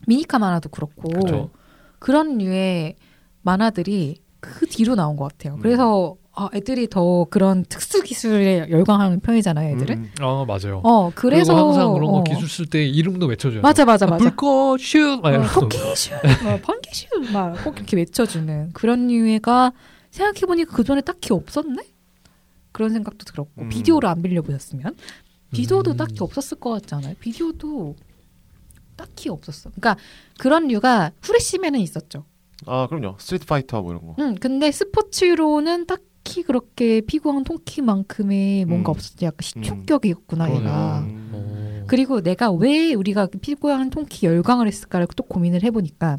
미니카 만화도 그렇고 그쵸. 그런 류의 만화들이 그 뒤로 나온 것 같아요. 음. 그래서 아, 애들이 더 그런 특수 기술에 열광하는 편이잖아요. 애들은. 음. 아, 맞아요. 어 그래서 그리고 항상 그런 거 어. 기술 쓸 때 이름도 외쳐줘요. 맞아 맞아 아, 맞아. 불꽃 슛! 막 어, 이러면서. 토끼슛, 어, 번개 슛 막꼭 이렇게 외쳐주는 그런 류가 생각해 보니까 그 전에 딱히 없었네. 그런 생각도 들었고 음. 비디오를 안 빌려보셨으면 비디오도 음. 딱히 없었을 것 같지 않아요? 비디오도 딱히 없었어. 그러니까 그런 류가 후레쉬맨은 있었죠. 아 그럼요. 스트리트 파이터 뭐 이런 거. 음, 근데 스포츠로는 딱 히 그렇게 피구왕 통키만큼의 뭔가 음. 없었지. 약간 시초격이었구나 그러네요. 얘가. 음. 어. 그리고 내가 왜 우리가 피구왕 통키 열광을 했을까를 또 고민을 해보니까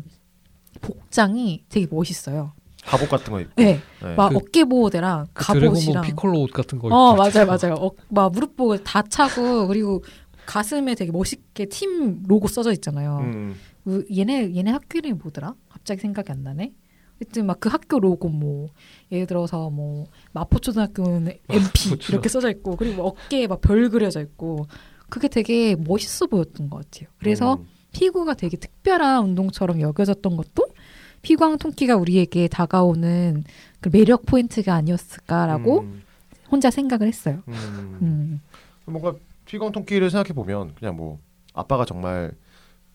복장이 되게 멋있어요. 갑옷 같은 거 입고. 네, 네. 막 그- 어깨 보호대랑 그 드래곤볼 갑옷이랑. 피콜로 옷 같은 거어 입고 맞아요 맞아요. 어, 막 무릎 보고 다 차고 그리고 가슴에 되게 멋있게 팀 로고 써져 있잖아요. 음. 그 얘네 얘네 학교 이름이 뭐더라? 갑자기 생각이 안 나네. 하여튼 막 그 학교 로고 뭐 예를 들어서 뭐 마포초등학교는 MP 마포초등- 이렇게 써져 있고 그리고 어깨에 막 별 그려져 있고 그게 되게 멋있어 보였던 것 같아요. 그래서 음. 피구가 되게 특별한 운동처럼 여겨졌던 것도 피광 통키가 우리에게 다가오는 그 매력 포인트가 아니었을까라고 음. 혼자 생각을 했어요. 음. 음. 뭔가 피광 통키를 생각해 보면 그냥 뭐 아빠가 정말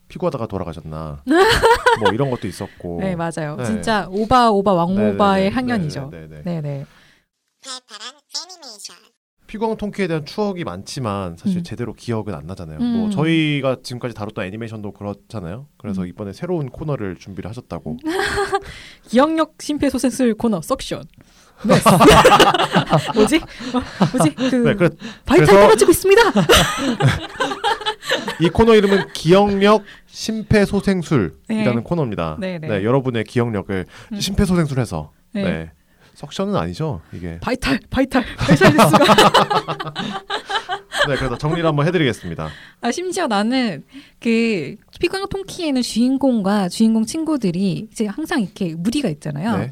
피구하다가 돌아가셨나 뭐 이런 것도 있었고. 네 맞아요. 네. 진짜 오바 오바 왕오바의. 네네네. 네네. 피광 통키에 대한 추억이 많지만 사실 음. 제대로 기억은 안 나잖아요. 음. 뭐 저희가 지금까지 다뤘던 애니메이션도 그렇잖아요. 그래서 음. 이번에 새로운 코너를 준비를 하셨다고. 기억력 심폐소생술 코너 suction. 네. 뭐지? 어, 뭐지? 그 네, 그래 vital 떨어지고 있습니다. 이 코너 이름은 기억력 심폐소생술이라는 네. 코너입니다. 네, 네. 여러분의 기억력을 음. 심폐소생술해서 네. 네. suction은 아니죠 이게. vital vital specialist가 네, 그래서 정리를 한번 해드리겠습니다. 아 심지어 나는 그 피구왕 통키에는 주인공과 주인공 친구들이 이제 항상 이렇게 무리가 있잖아요. 네.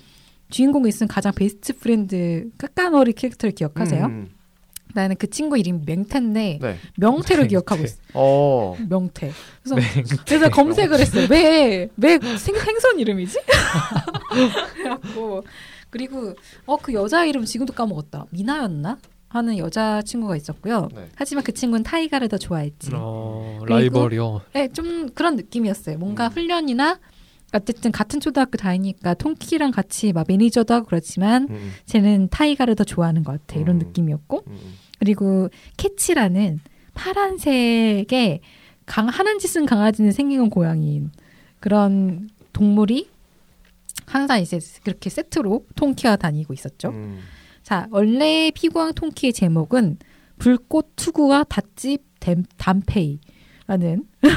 주인공이 있으면 가장 best friend 까까머리 캐릭터를 기억하세요? 음, 나는 그 친구 이름이 맹태인데 네. 명태를 맹태. 기억하고 있어. 어. 명태. 그래서 맹태. 그래서 검색을 했어요. 왜, 왜 생, 생선 이름이지? 그래갖고, 그리고, 어, 그 여자 이름 지금도 까먹었다. 미나였나? 하는 여자 친구가 있었고요. 네. 하지만 그 친구는 타이가를 더 좋아했지. 어, 라이벌이요. 네, 좀 그런 느낌이었어요. 뭔가 음. 훈련이나, 어쨌든 같은 초등학교 다니니까 통키랑 같이 막 매니저도 하고 그렇지만, 음, 쟤는 타이가를 더 좋아하는 것 같아. 이런 음. 느낌이었고. 음, 음. 그리고 캐치라는 파란색의 강 하는 짓은 강아지는 생긴 고양이인 그런 동물이 항상 이제 그렇게 세트로 통키와 다니고 있었죠. 음. 자, 원래 피구왕 통키의 제목은 불꽃 투구아 dodge 단- 단페이. 라는 네,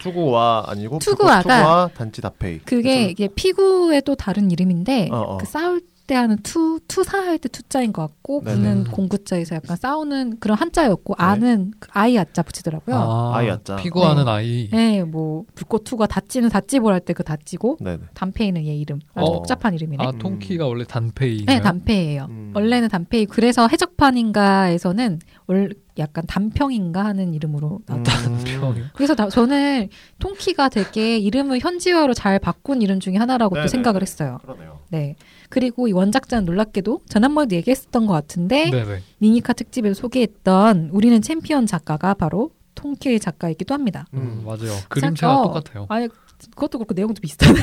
투구와 아니고 투구아 dodge 단페이. 그게 이게 피구의 또 다른 이름인데 어, 어. 그 싸울 때 하는 투 투사할 때 투자인 것 같고. 구는 공구자에서 약간 싸우는 그런 한자였고 아는 그 아이 아자 붙이더라고요. 아, 아이 아자. 피구하는 네. 아이. 네, 뭐 불꽃 투구아 dodge는 dodge ball 할 때 그 dodge고. 단페이는 얘 이름 아주 어. 복잡한 이름이네. 아 통키가 원래 단페이. 네, 단페이예요. 음. 원래는 단페이. 그래서 해적판인가에서는 월 약간 단평인가 하는 이름으로. 음. 평. 그래서 나- 저는 통키가 되게 이름을 현지화로 잘 바꾼 이름 중에 하나라고 네네. 또 생각을 했어요. 그러네요. 네. 그리고 이 원작자는 놀랍게도 지난번에도 얘기했었던 것 같은데 네네. 미니카 특집에서 소개했던 우리는 챔피언 작가가 바로 통키의 작가이기도 합니다. 음, 음. 맞아요. 그림체가 어, 똑같아요. 아니 그것도 그렇고 내용도 비슷하네.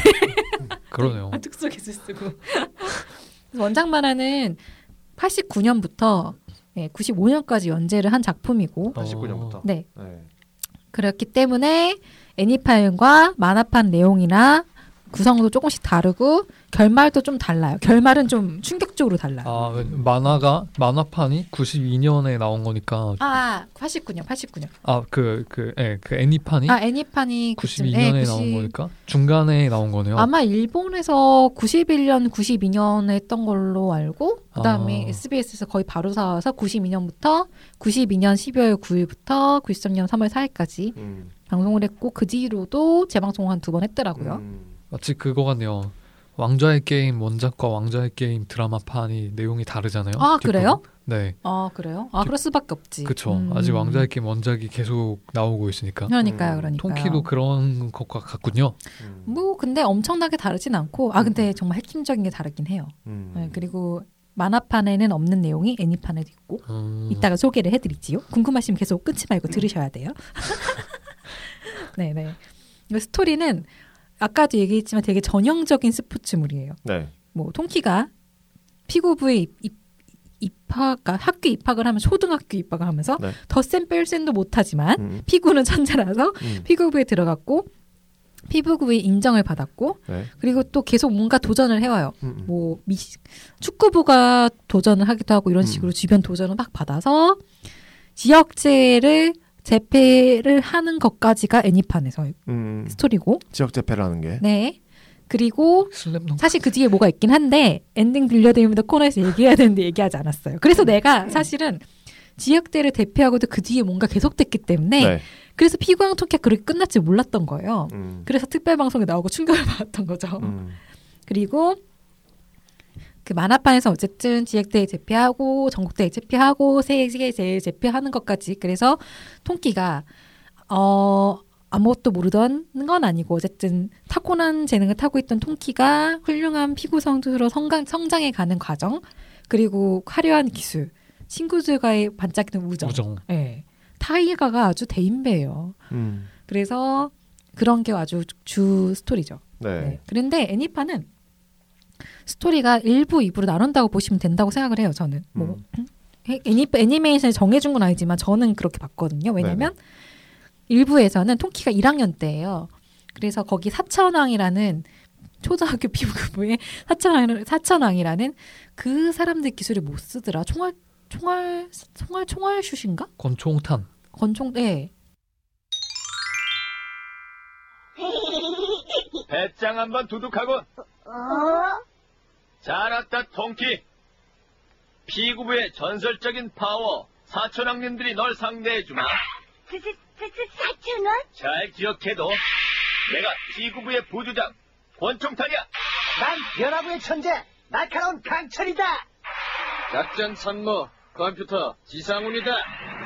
그러네요. 특수기술 쓰고. 원작 만화는 89년부터 네, 95년까지 연재를 한 작품이고 89년부터. 네 네. 그렇기 때문에 애니파일과 만화판 내용이나 구성도 조금씩 다르고 결말도 좀 달라요. 결말은 좀 충격적으로 달라요. 아 왜- 만화가 만화판이 92년에 나온 거니까 아, 89년, 89년. 아 그 그 예, 그 애니판이 아, 애니판이 그쯤- 92년에 네, 90 나온 거니까 중간에 나온 거네요. 아마 일본에서 91년, 92년에 했던 걸로 알고 그다음에 아. SBS에서 거의 바로 사와서 92년부터 92년 12월 9일부터 93년 3월 4일까지 음. 방송을 했고 그 뒤로도 재방송을 한 두 번 했더라고요. 음. 마치 그거 같네요. 왕좌의 게임 원작과 왕좌의 게임 드라마판이 내용이 다르잖아요. 아, 뒷부분. 그래요? 네, 아, 그래요? 아, 그럴 수밖에 없지. 그쵸. 음. 아직 왕좌의 게임 원작이 계속 나오고 있으니까. 그러니까요, 음, 그러니까요. 통키도 그런 것과 같군요. 음. 뭐 근데 엄청나게 다르진 않고 아 근데 정말 핵심적인 게 다르긴 해요. 음. 네, 그리고 만화판에는 없는 내용이 애니판에도 있고 음, 이따가 소개를 해드리지요. 궁금하시면 계속 끊지 말고 들으셔야 돼요. 네네. 스토리는 아까도 얘기했지만 되게 전형적인 스포츠물이에요. 네. 뭐 통키가 피구부에 입, 입, 입학, 그러니까 학교 입학을 하면 초등학교 입학을 하면서 네. 덧셈 뺄셈도 못하지만 음. 피구는 천재라서 음. 피구부에 들어갔고 피구부의 인정을 받았고 네. 그리고 또 계속 뭔가 도전을 해와요. 음. 뭐 미, 축구부가 도전을 하기도 하고 이런 음. 식으로 주변 도전을 막 받아서 지역제를 제패를 하는 것까지가 애니판에서 음. 스토리고 지역 제패라는 게. 네 그리고 슬램덩크. 사실 그 뒤에 뭐가 있긴 한데 엔딩 들려드립니다 코너에서 얘기해야 되는데 얘기하지 않았어요. 그래서 내가 사실은 지역대를 대표하고도 그 뒤에 뭔가 계속됐기 때문에 네. 그래서 피구왕 통키가 그렇게 끝날지 몰랐던 거예요. 음. 그래서 특별 방송에 나오고 충격을 받았던 거죠. 음. 그리고 그 만화판에서 어쨌든 지역대회 재패하고 전국대회 재패하고 세계 제일 재패하는 것까지 그래서 통키가 어 아무것도 모르던 건 아니고 어쨌든 타고난 재능을 타고 있던 통키가 훌륭한 피구 선수로 성장, 성장해 가는 과정 그리고 화려한 기술 친구들과의 반짝이는 우정, 우정. 예. 타이가가 아주 대인배예요. 음. 그래서 그런 게 아주 주 스토리죠. 네. 네. 그런데 애니파는 스토리가 1부, 2부로 나눈다고 보시면 된다고 생각을 해요. 저는 뭐 애니, 애니메이션에 정해준 건 아니지만 저는 그렇게 봤거든요. 왜냐면 1부에서는 통키가 1학년 때예요. 그래서 거기 사천왕이라는 초등학교 피부부의 사천왕 사천왕이라는 그 사람들 기술을 못 쓰더라. 총알 총알 총알 총알 슛인가? 권총탄. 권총 네. 배짱 한번 두둑하고 어? 잘 왔다 통키 피구부의 전설적인 파워 사촌왕님들이 널 상대해주마 그, 그, 그, 그 사촌 원? 잘 기억해도 내가 피구부의 부주장 권총탄이야 난 연합의 천재 날카로운 강철이다. 작전参谋컴퓨터 지상훈이다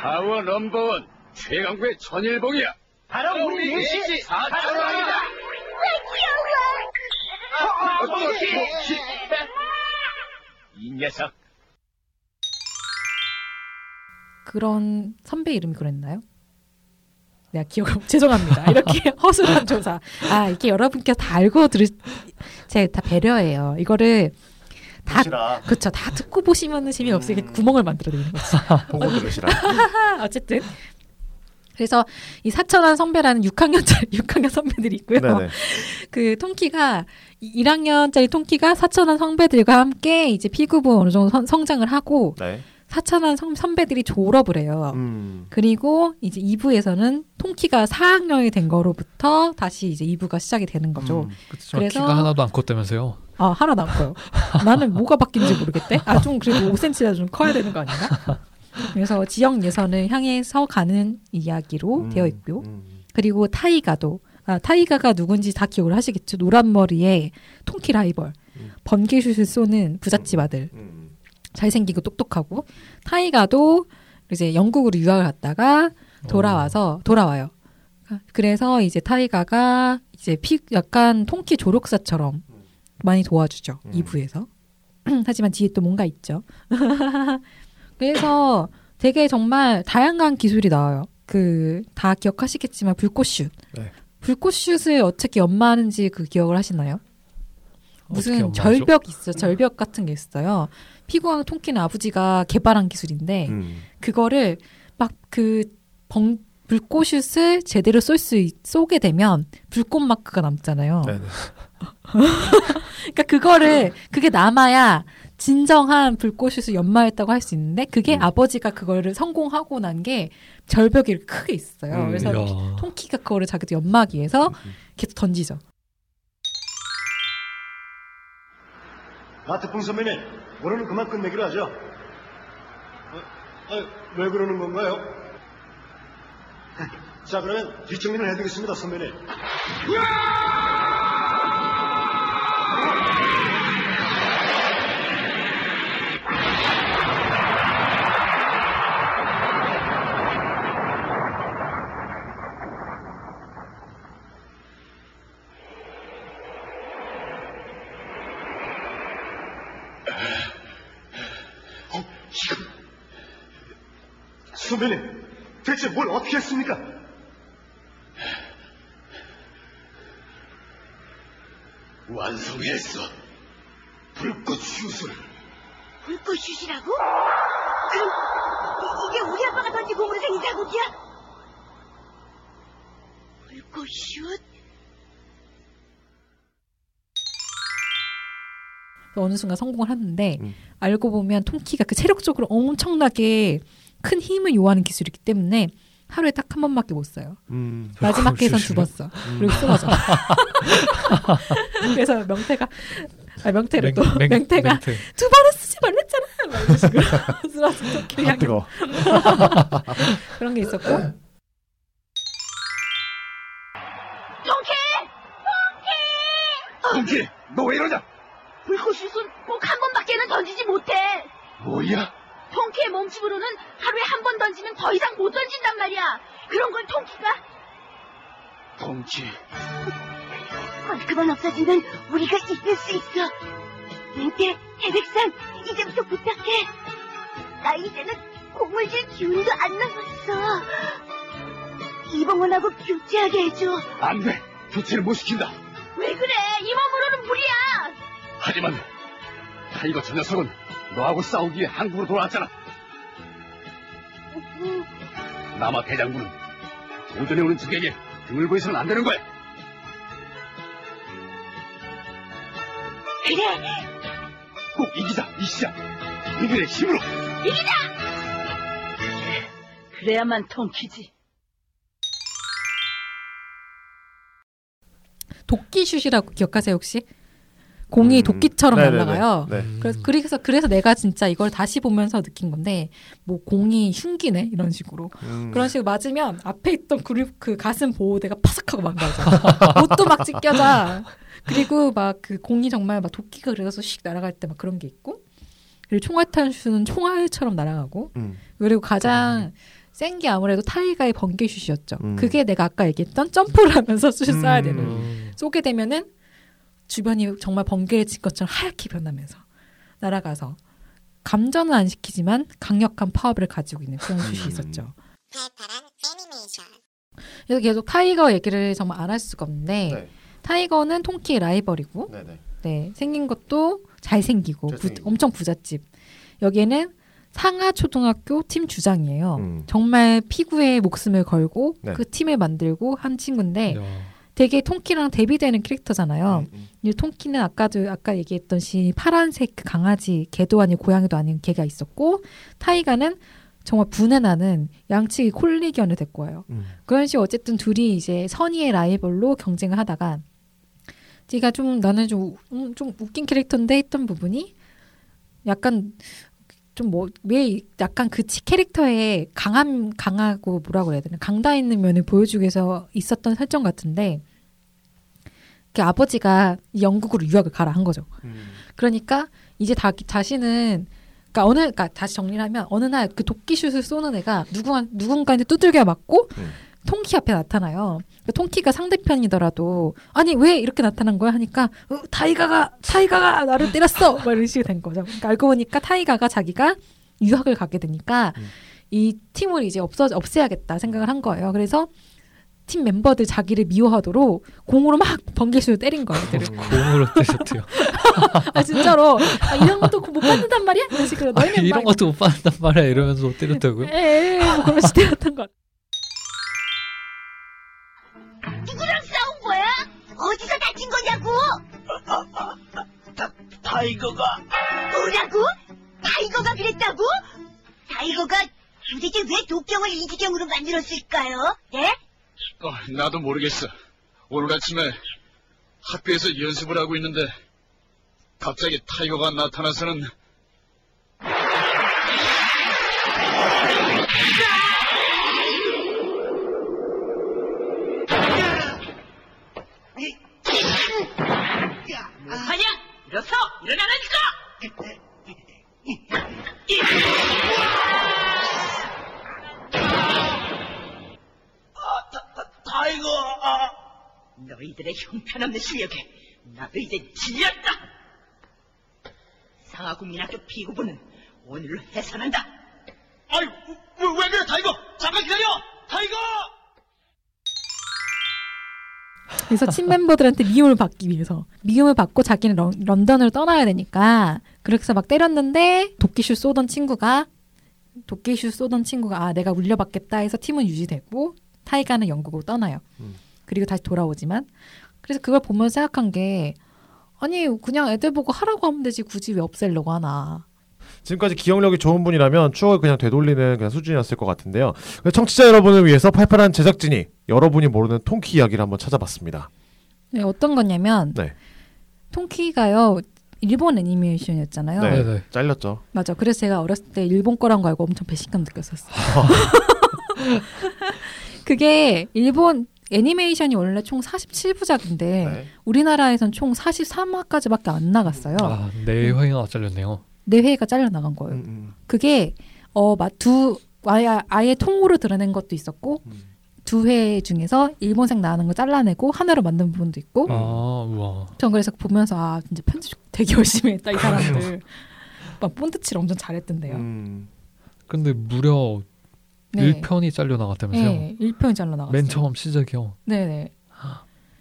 파워 넘버원 최강구의 천일봉이야 바로 우리 예시 사촌왕이다 어, 통키! 이 녀석 그런 선배 이름이 그랬나요? 내가 기억 죄송합니다. 이렇게 허술한 조사. 아 이게 여러분께서 다 알고 들으 제가 다 배려해요. 이거를 다. 그쵸 다 듣고 보시면은 재미없으니까 음. 구멍을 만들어 드리는 거지. 보고 들으시라. 어쨌든 그래서 이 사천원 선배라는 6학년짜리 6학년 선배들이 있고요. 네네. 그 통키가 1학년짜리 통키가 사천원 선배들과 함께 이제 피구부 어느 정도 선- 성장을 하고 네. 사천한 선- 선배들이 졸업을 해요. 음. 그리고 이제 2부에서는 통키가 4학년이 된 거로부터 다시 이제 2부가 시작이 되는 거죠. 음. 그래서- 키가 하나도 안 컸다면서요. 아, 하나 남고요. 나는 뭐가 바뀐지 모르겠대. 아, 좀 그래도 5cm라도 좀 커야 되는 거 아닌가? 그래서 지역 예선을 향해서 가는 이야기로 음. 되어 있고요. 음. 그리고 타이가도 아, 타이가가 누군지 다 기억을 하시겠죠. 노란 머리에 통키 라이벌, 음. 번개슛을 쏘는 부잣집 아들, 음. 잘생기고 똑똑하고 타이가도 이제 영국으로 유학을 갔다가 돌아와서 돌아와요. 그래서 이제 타이가가 이제 피 약간 통키 조력사처럼 많이 도와주죠. 음. 2부에서. 하지만 뒤에 또 뭔가 있죠. 그래서 되게 정말 다양한 기술이 나와요. 그 다 기억하시겠지만 불꽃슛. 네. 불꽃슛을 어떻게 연마하는지 그 기억을 하시나요? 무슨? 절벽 있어 절벽 같은 게 있어요. 피구왕 통키는 아버지가 개발한 기술인데 음. 그거를 막그 불꽃슛을 제대로 쏠 수 쏘게 되면 불꽃 마크가 남잖아요. 네네. 그러니까 그거를 그게 남아야 진정한 불꽃슛을 연마했다고 할 수 있는데 그게 음. 아버지가 그거를 성공하고 난 게 절벽이 크게 있어요. 음. 그래서 이야. 통키가 그거를 자기도 연마하기 위해서 계속 던지죠. 마트풍 선배님, 모르는 그만 끝내기로 하죠. 어, 아유, 왜 그러는 건가요? 자, 그러면 뒷정리를 해드리겠습니다, 선배님. 선배님, 대체 뭘 어떻게 했습니까? 완성했어. 불꽃 슛을. 불꽃 슛이라고? 그럼 이- 이게 우리 아빠가 던진 공으로 생긴 자국이야? 불꽃 슛? 어느 순간 성공을 하는데 음. 알고 보면 통키가 그 체력적으로 엄청나게 큰 힘을 요하는 기술이기 때문에 하루에 딱 한 번밖에 못 써요. 음. 마지막 회선 두번 써. 그리고 쓰러져. 그래서 명태가 아 명태를 또 맹- 맹- 명태가 맹태. 두 번은 쓰지 말랬잖아. 막 이런 식으로 쓰러진 향해 뜨거. 그런 게 있었고 통키! 동키, 너 왜 이러냐? 불꽃슛은 꼭 한 번밖에는 던지지 못해. 뭐야? 통키의 몸집으로는 하루에 한 번 던지면 더 이상 못 던진단 말이야. 그런 걸 통키가 동키, 그만 없어지면 우리가 이길 수 있어. 맹태, 태백산, 이제부터 부탁해. 나 이제는 공을 질 기운도 안 남았어. 이봉원하고 교체하게 해줘. 안 돼. 교체를 못 시킨다. 왜 그래? 이 몸으로는 무리야. 하지만 타이거 저 녀석은 너하고 싸우기 위해 한국으로 돌아왔잖아. 남아 대장부는 도전에 오는 적에게 등을 보여서는 안 되는 거야. 그래, 꼭 이기자, 이 시작. 우리들의 힘으로. 그래야만 통키지. 도끼슛이라고 기억하세요 혹시? 공이 음. 도끼처럼 네네네. 날아가요. 네. 음. 그래서, 그래서 그래서 내가 진짜 이걸 다시 보면서 느낀 건데 뭐 공이 흉기네 이런 식으로 음. 그런 식으로 맞으면 앞에 있던 그룹 그 가슴 보호대가 파삭하고 망가져 옷도 막 찢겨져 그리고 막 그 공이 정말 막 도끼가 그래서 씩 날아갈 때 막 그런 게 있고 그리고 총알탄 슛은 총알처럼 날아가고 음. 그리고 가장 센게 아무래도 타이가의 번개슛이었죠. 음. 그게 내가 아까 얘기했던 점프를 하면서 슛 음. 쏴야 되는 음. 쏘게 되면은 주변이 정말 번개를 친 것처럼 하얗게 변하면서 날아가서 감전은 안 시키지만 강력한 파워를 가지고 있는 그런 슛이 음. 있었죠. 그래서 계속 타이거 얘기를 정말 안 할 수가 없는데 네. 타이거는 통키의 라이벌이고 네네. 네, 생긴 것도 잘생기고 부-. 엄청 부잣집. 여기에는 상하 초등학교 팀 주장이에요. 음. 정말 피구에 목숨을 걸고 네. 그 팀을 만들고 한 친구인데 야. 되게 통키랑 대비되는 캐릭터잖아요. 음, 음. 이 통키는 아까도 아까 얘기했던 시 파란색 그 강아지 개도 아니고 고양이도 아닌 개가 있었고 타이가는 정말 분해 나는 양치기 콜리견을 데리고 와요. 음. 그런 식으로 어쨌든 둘이 이제 선의의 라이벌로 경쟁을 하다가 제가 좀 나는 좀, 음, 좀 웃긴 캐릭터인데 했던 부분이 약간 좀뭐왜 약간 그 치- 캐릭터의 강함 강하고 뭐라고 그래야 되나 강다 있는 면을 보여주기 위해서 있었던 설정 같은데 그 아버지가 영국으로 유학을 가라 한 거죠. 음. 그러니까 이제 다 자신은 그러니까 어느 그러니까 다시 정리를 하면 어느 날 그 도끼슛을 쏘는 애가 누군가 누군가한테 두들겨 맞고 음. 통키 앞에 나타나요. 그 통키가 상대편이더라도 아니 왜 이렇게 나타난 거야 하니까 어, 타이가가 타이가가 나를 때렸어 막 이런 식이 된 거죠. 그러니까 알고 보니까 타이가가 자기가 유학을 가게 되니까 음. 이 팀을 이제 없어 없애야겠다 생각을 한 거예요. 그래서 팀 멤버들 자기를 미워하도록 공으로 막 번개슛을 때린 거예요. 공으로 때렸대요. 아 진짜로 아, 이런 것도 못 받는단 말이야? 이런 식으로 아, 너희는 이런 막 것도 못 받는단 말이야 이러면서 때렸다고요? 에, 뭐 그런 식으로 때렸던 것. 누구랑 싸운 거야? 어디서 다친 거냐고? 타이거가 뭐라고? 타이거가 그랬다고? 타이거가 도대체 왜 독경을 이 지경으로 만들었을까요? 예? 어, 나도 모르겠어. 오늘 아침에 학교에서 연습을 하고 있는데 갑자기 타이거가 나타나서는 아냐? 일어서 일어나라니까. 아, 타, 타, 타이거. 아. 너희들의 형편없는 실력에 나도 이제 질렸다. 상하국민학교 피구부는 오늘로 해산한다. 아유, 왜, 왜 그래, 타이거? 잠깐 기다려, 타이거! 그래서 팀 멤버들한테 미움을 받기 위해서 미움을 받고 자기는 런, 런던으로 떠나야 되니까 그래서 막 때렸는데 도끼슛 쏘던 친구가 도끼슛 쏘던 친구가 아 내가 물려받겠다 해서 팀은 유지되고 타이가는 영국으로 떠나요. 음. 그리고 다시 돌아오지만 그래서 그걸 보면서 생각한 게 아니 그냥 애들 보고 하라고 하면 되지 굳이 왜 없애려고 하나. 지금까지 기억력이 좋은 분이라면 추억을 그냥 되돌리는 그냥 수준이었을 것 같은데요. 청취자 여러분을 위해서 팔팔한 제작진이 여러분이 모르는 통키 이야기를 한번 찾아봤습니다. 네, 어떤 거냐면 네. 통키가요 일본 애니메이션이었잖아요. 네. 네네. 잘렸죠. 맞아. 그래서 제가 어렸을 때 일본 거란 거 알고 엄청 배신감 느꼈었어요. 그게 일본 애니메이션이 원래 총 47부작인데 네. 우리나라에선 총 43화까지밖에 안 나갔어요. 아, 네 회가 잘렸네요. 네 회가 잘려 나간 거예요. 음, 음. 그게 어 두 아예, 아예 통으로 드러낸 것도 있었고 음. 두회 중에서 일본색 나오는 거 잘라내고 하나로 만든 부분도 있고 아, 우와. 전 그래서 보면서 아 진짜 편집 되게 열심히 했다 이 사람들 막 본드칠 엄청 잘했던데요. 음. 근데 무려 네. 1편이 잘려 나갔다면서요? 네, 1편이 잘라 나갔어요. 맨 처음 시작이요. 네 네.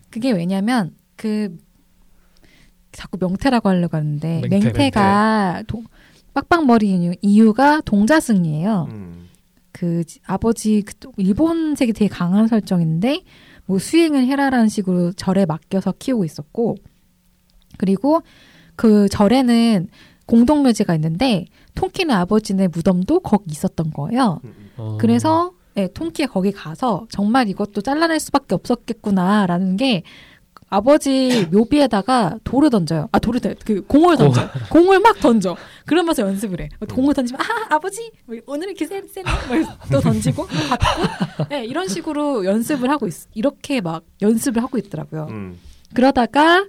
그게 왜냐면 그 자꾸 명태라고 하려고 하는데 맹태, 맹태가 도- 빡빡머리 이유가 동자승이에요. 음. 그 지- 아버지 그또 일본색이 되게 강한 설정인데 뭐 수행을 해라라는 식으로 절에 맡겨서 키우고 있었고 그리고 그 절에는 공동묘지가 있는데 통키는 아버지네 무덤도 거기 있었던 거예요. 어. 그래서 네, 통키가 거기 가서 정말 이것도 잘라낼 수밖에 없었겠구나라는 게 아버지 묘비에다가 돌을 던져요. 아 돌을 던- 그 공을 던져. 공을 막 던져. 그러면서 연습을 해. 공을 던지면 아 아버지 뭐 오늘 이렇게 세네 세네 또 던지고 받고 네, 이런 식으로 연습을 하고 있. 이렇게 막 연습을 하고 있더라고요. 음. 그러다가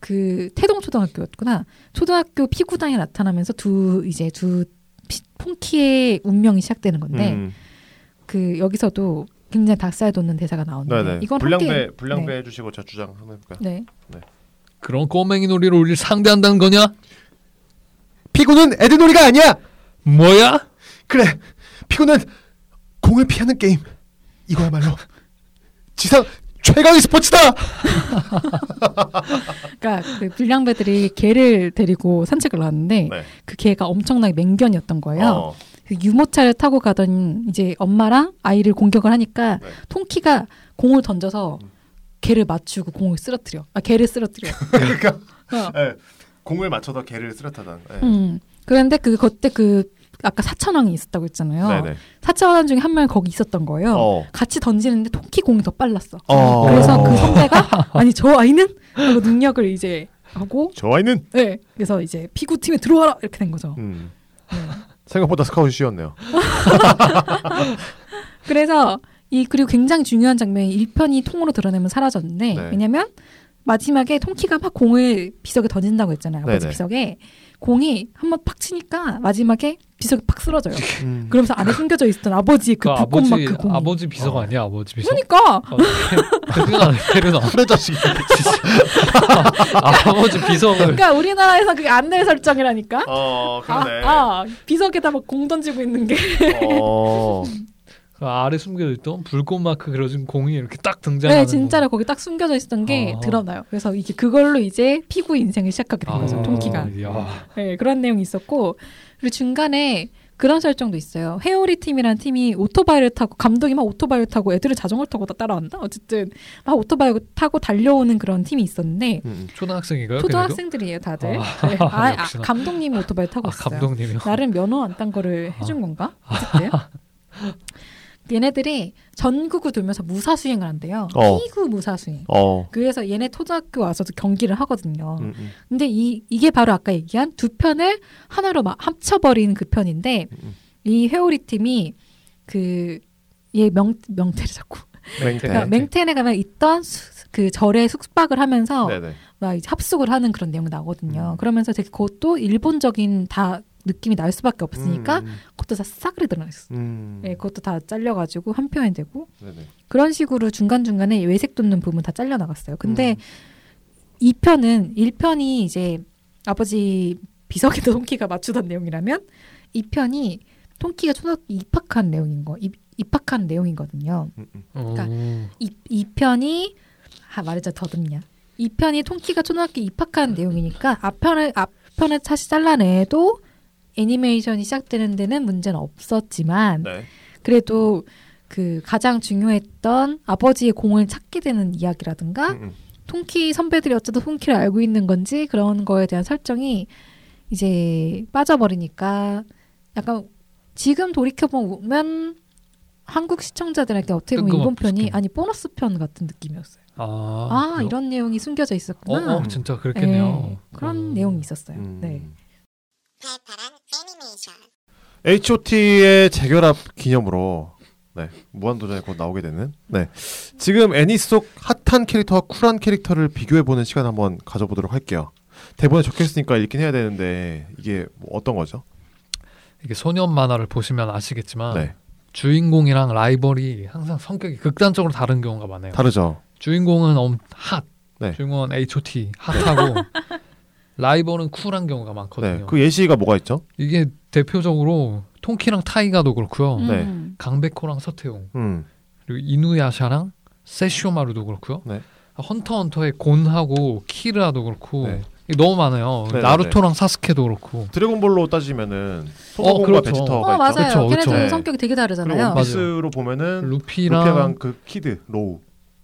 그 태동 초등학교였구나. 초등학교 피구단이 나타나면서 두 이제 두 피- 폰키의 운명이 시작되는 건데 음. 그 여기서도 굉장히 닭살 돋는 대사가 나오는데 네네. 이건 불량배 함께- 불량배 네. 해주시고 제가 주장 한번 해볼까요? 네. 그런 꼬맹이 놀이로 우리를 상대한다는 거냐? 피구는 애들 놀이가 아니야. 뭐야? 그래. 피구는 공을 피하는 게임. 이거야말로 지상 최강의 스포츠다. 그러니까 그 불량배들이 개를 데리고 산책을 나왔는데 네. 그 개가 엄청나게 맹견이었던 거예요. 어. 그 유모차를 타고 가던 이제 엄마랑 아이를 공격을 하니까 네. 통키가 공을 던져서 걔를 맞추고 공을 쓰러뜨려. 아 걔를 쓰러뜨려. 그러니까 어. 예, 공을 맞춰서 개를 쓰러뜨던. 예. 음. 그런데 그 그때 그 아까 사천 왕이 있었다고 했잖아요. 네네. 사천 왕 중에 한 명이 거기 있었던 거예요. 어. 같이 던지는데 토끼 공이 더 빨랐어. 어. 그래서 그 선배가 아니 저 아이는 하고 능력을 이제 하고 저 아이는 네. 그래서 이제 피구 팀에 들어와라 이렇게 된 거죠. 음. 네. 생각보다 스카웃이 쉬웠네요. 그래서 이 그리고 굉장히 중요한 장면이 1편이 통으로 드러내면 사라졌는데 네. 왜냐면 마지막에 통키가 막 공을 비석에 던진다고 했잖아요. 비석에 공이 한 번 팍 치니까 마지막에 비석이 팍 쓰러져요. 음. 그러면서 안에 숨겨져 있었던 아버지의 그그 불꽃 아버지 마크 공이 아버지 비석이 어. 아니야 아버지 비석. 그러니까 그러니까 걔는 그래 자식이. 아버지 비서를 그러니까 우리나라에서 그게 안내 설정이라니까. 어 그러네. 아, 아 비석에다 막 공 던지고 있는 게 어. 그 아래 숨겨져 있던 불꽃 마크 그려진 공이 이렇게 딱 등장하는. 네, 진짜로 거기 딱 숨겨져 있었던 게 아. 드러나요. 그래서 이게 그걸로 이제 피구 인생을 시작하게 된 거. 거죠. 아, 통키가. 야. 네, 그런 내용이 있었고 그리고 중간에 그런 설정도 있어요. 헤오리 팀이라는 팀이 오토바이를 타고 감독이 막 오토바이를 타고 애들을 자전거를 타고 다 따라간다. 어쨌든 막 오토바이 타고 달려오는 그런 팀이 있었는데 음. 초등학생인가요? 초등학생들이에요, 다들. 아, 네. 아, 아. 감독님이 오토바이 타고 아, 있어요. 감독님이요. 나름 면허 안 딴 거를 해준 건가? 어쨌든 얘네들이 전국을 돌면서 무사 수행을 한대요. 어. 피구 무사 수행. 어. 그래서 얘네 초등학교 와서도 경기를 하거든요. 음, 음. 근데 이 이게 바로 아까 얘기한 두 편을 하나로 막 합쳐버린 그 편인데 음. 이 회오리 팀이 그 얘 명 명태를 자꾸 맹태. 그러니까 맹텐에 가면 있던 수- 그 절에 숙박을 하면서 네네. 막 이제 합숙을 하는 그런 내용이 나거든요. 음. 그러면서 되게 그것도 일본적인 다 느낌이 날 수밖에 없으니까 음, 그것도 다 싸그리 드러냈어. 음. 네, 그것도 다 잘려가지고 한 편이 되고 네네. 그런 식으로 중간 중간에 외색 돋는 부분 다 잘려 나갔어요. 근데 음. 이 편은 1편이 이제 아버지 비석에도 통키가 맞추던 내용이라면 이 편이 통키가 초등학교 입학한 내용인 거 입, 입학한 내용이거든요. 음, 음. 그러니까 어. 이, 이 편이 아 말해자 더듬냐. 이 편이 통키가 초등학교 입학한 내용이니까 앞편을 앞편을 사실 잘라내도 애니메이션이 시작되는 데는 문제는 없었지만 네. 그래도 그 가장 중요했던 아버지의 공을 찾게 되는 이야기라든가 음, 음. 통키 선배들이 어쩌다 통키를 알고 있는 건지 그런 거에 대한 설정이 이제 빠져버리니까 약간 지금 돌이켜 보면 한국 시청자들에게 어떻게 보면 일본 뜬금없게. 편이 아니 보너스 편 같은 느낌이었어요. 아, 아? 이런 내용이 숨겨져 어, 있었구나. 어, 진짜 그렇겠네요. 네, 그런 어. 내용이 있었어요. 음. 네. H.O.T의 재결합 기념으로 네, 무한도전에 곧 나오게 되는 네. 지금 애니 속 핫한 캐릭터와 쿨한 캐릭터를 비교해 보는 시간 한번 가져보도록 할게요. 대본에 적혀 있으니까 읽긴 해야 되는데 이게 뭐 어떤 거죠? 이게 소년 만화를 보시면 아시겠지만 네. 주인공이랑 라이벌이 항상 성격이 극단적으로 다른 경우가 많아요. 다르죠. 주인공은 엄 핫, 네. 주인공은 H.O.T 핫하고 라이벌은 쿨한 경우가 많거든요. 네. 그 예시가 뭐가 있죠? 이게 대표적으로 통키랑 타이가도 그렇고요. 네. 음. 강백호랑 서태웅 음. 그리고 이누야샤랑 세쇼마루도 그렇고요. 네. 헌터 헌터의 곤하고 키르아도 그렇고 네. 너무 많아요. 네네네. 나루토랑 사스케도 그렇고. 드래곤볼로 따지면은 손오공과 그렇죠. 베지터가 어 맞아요. 있죠. 걔네들은 네. 성격이 되게 다르잖아요. 원피스로 보면은 루피랑 루피랑 그 키드 로우.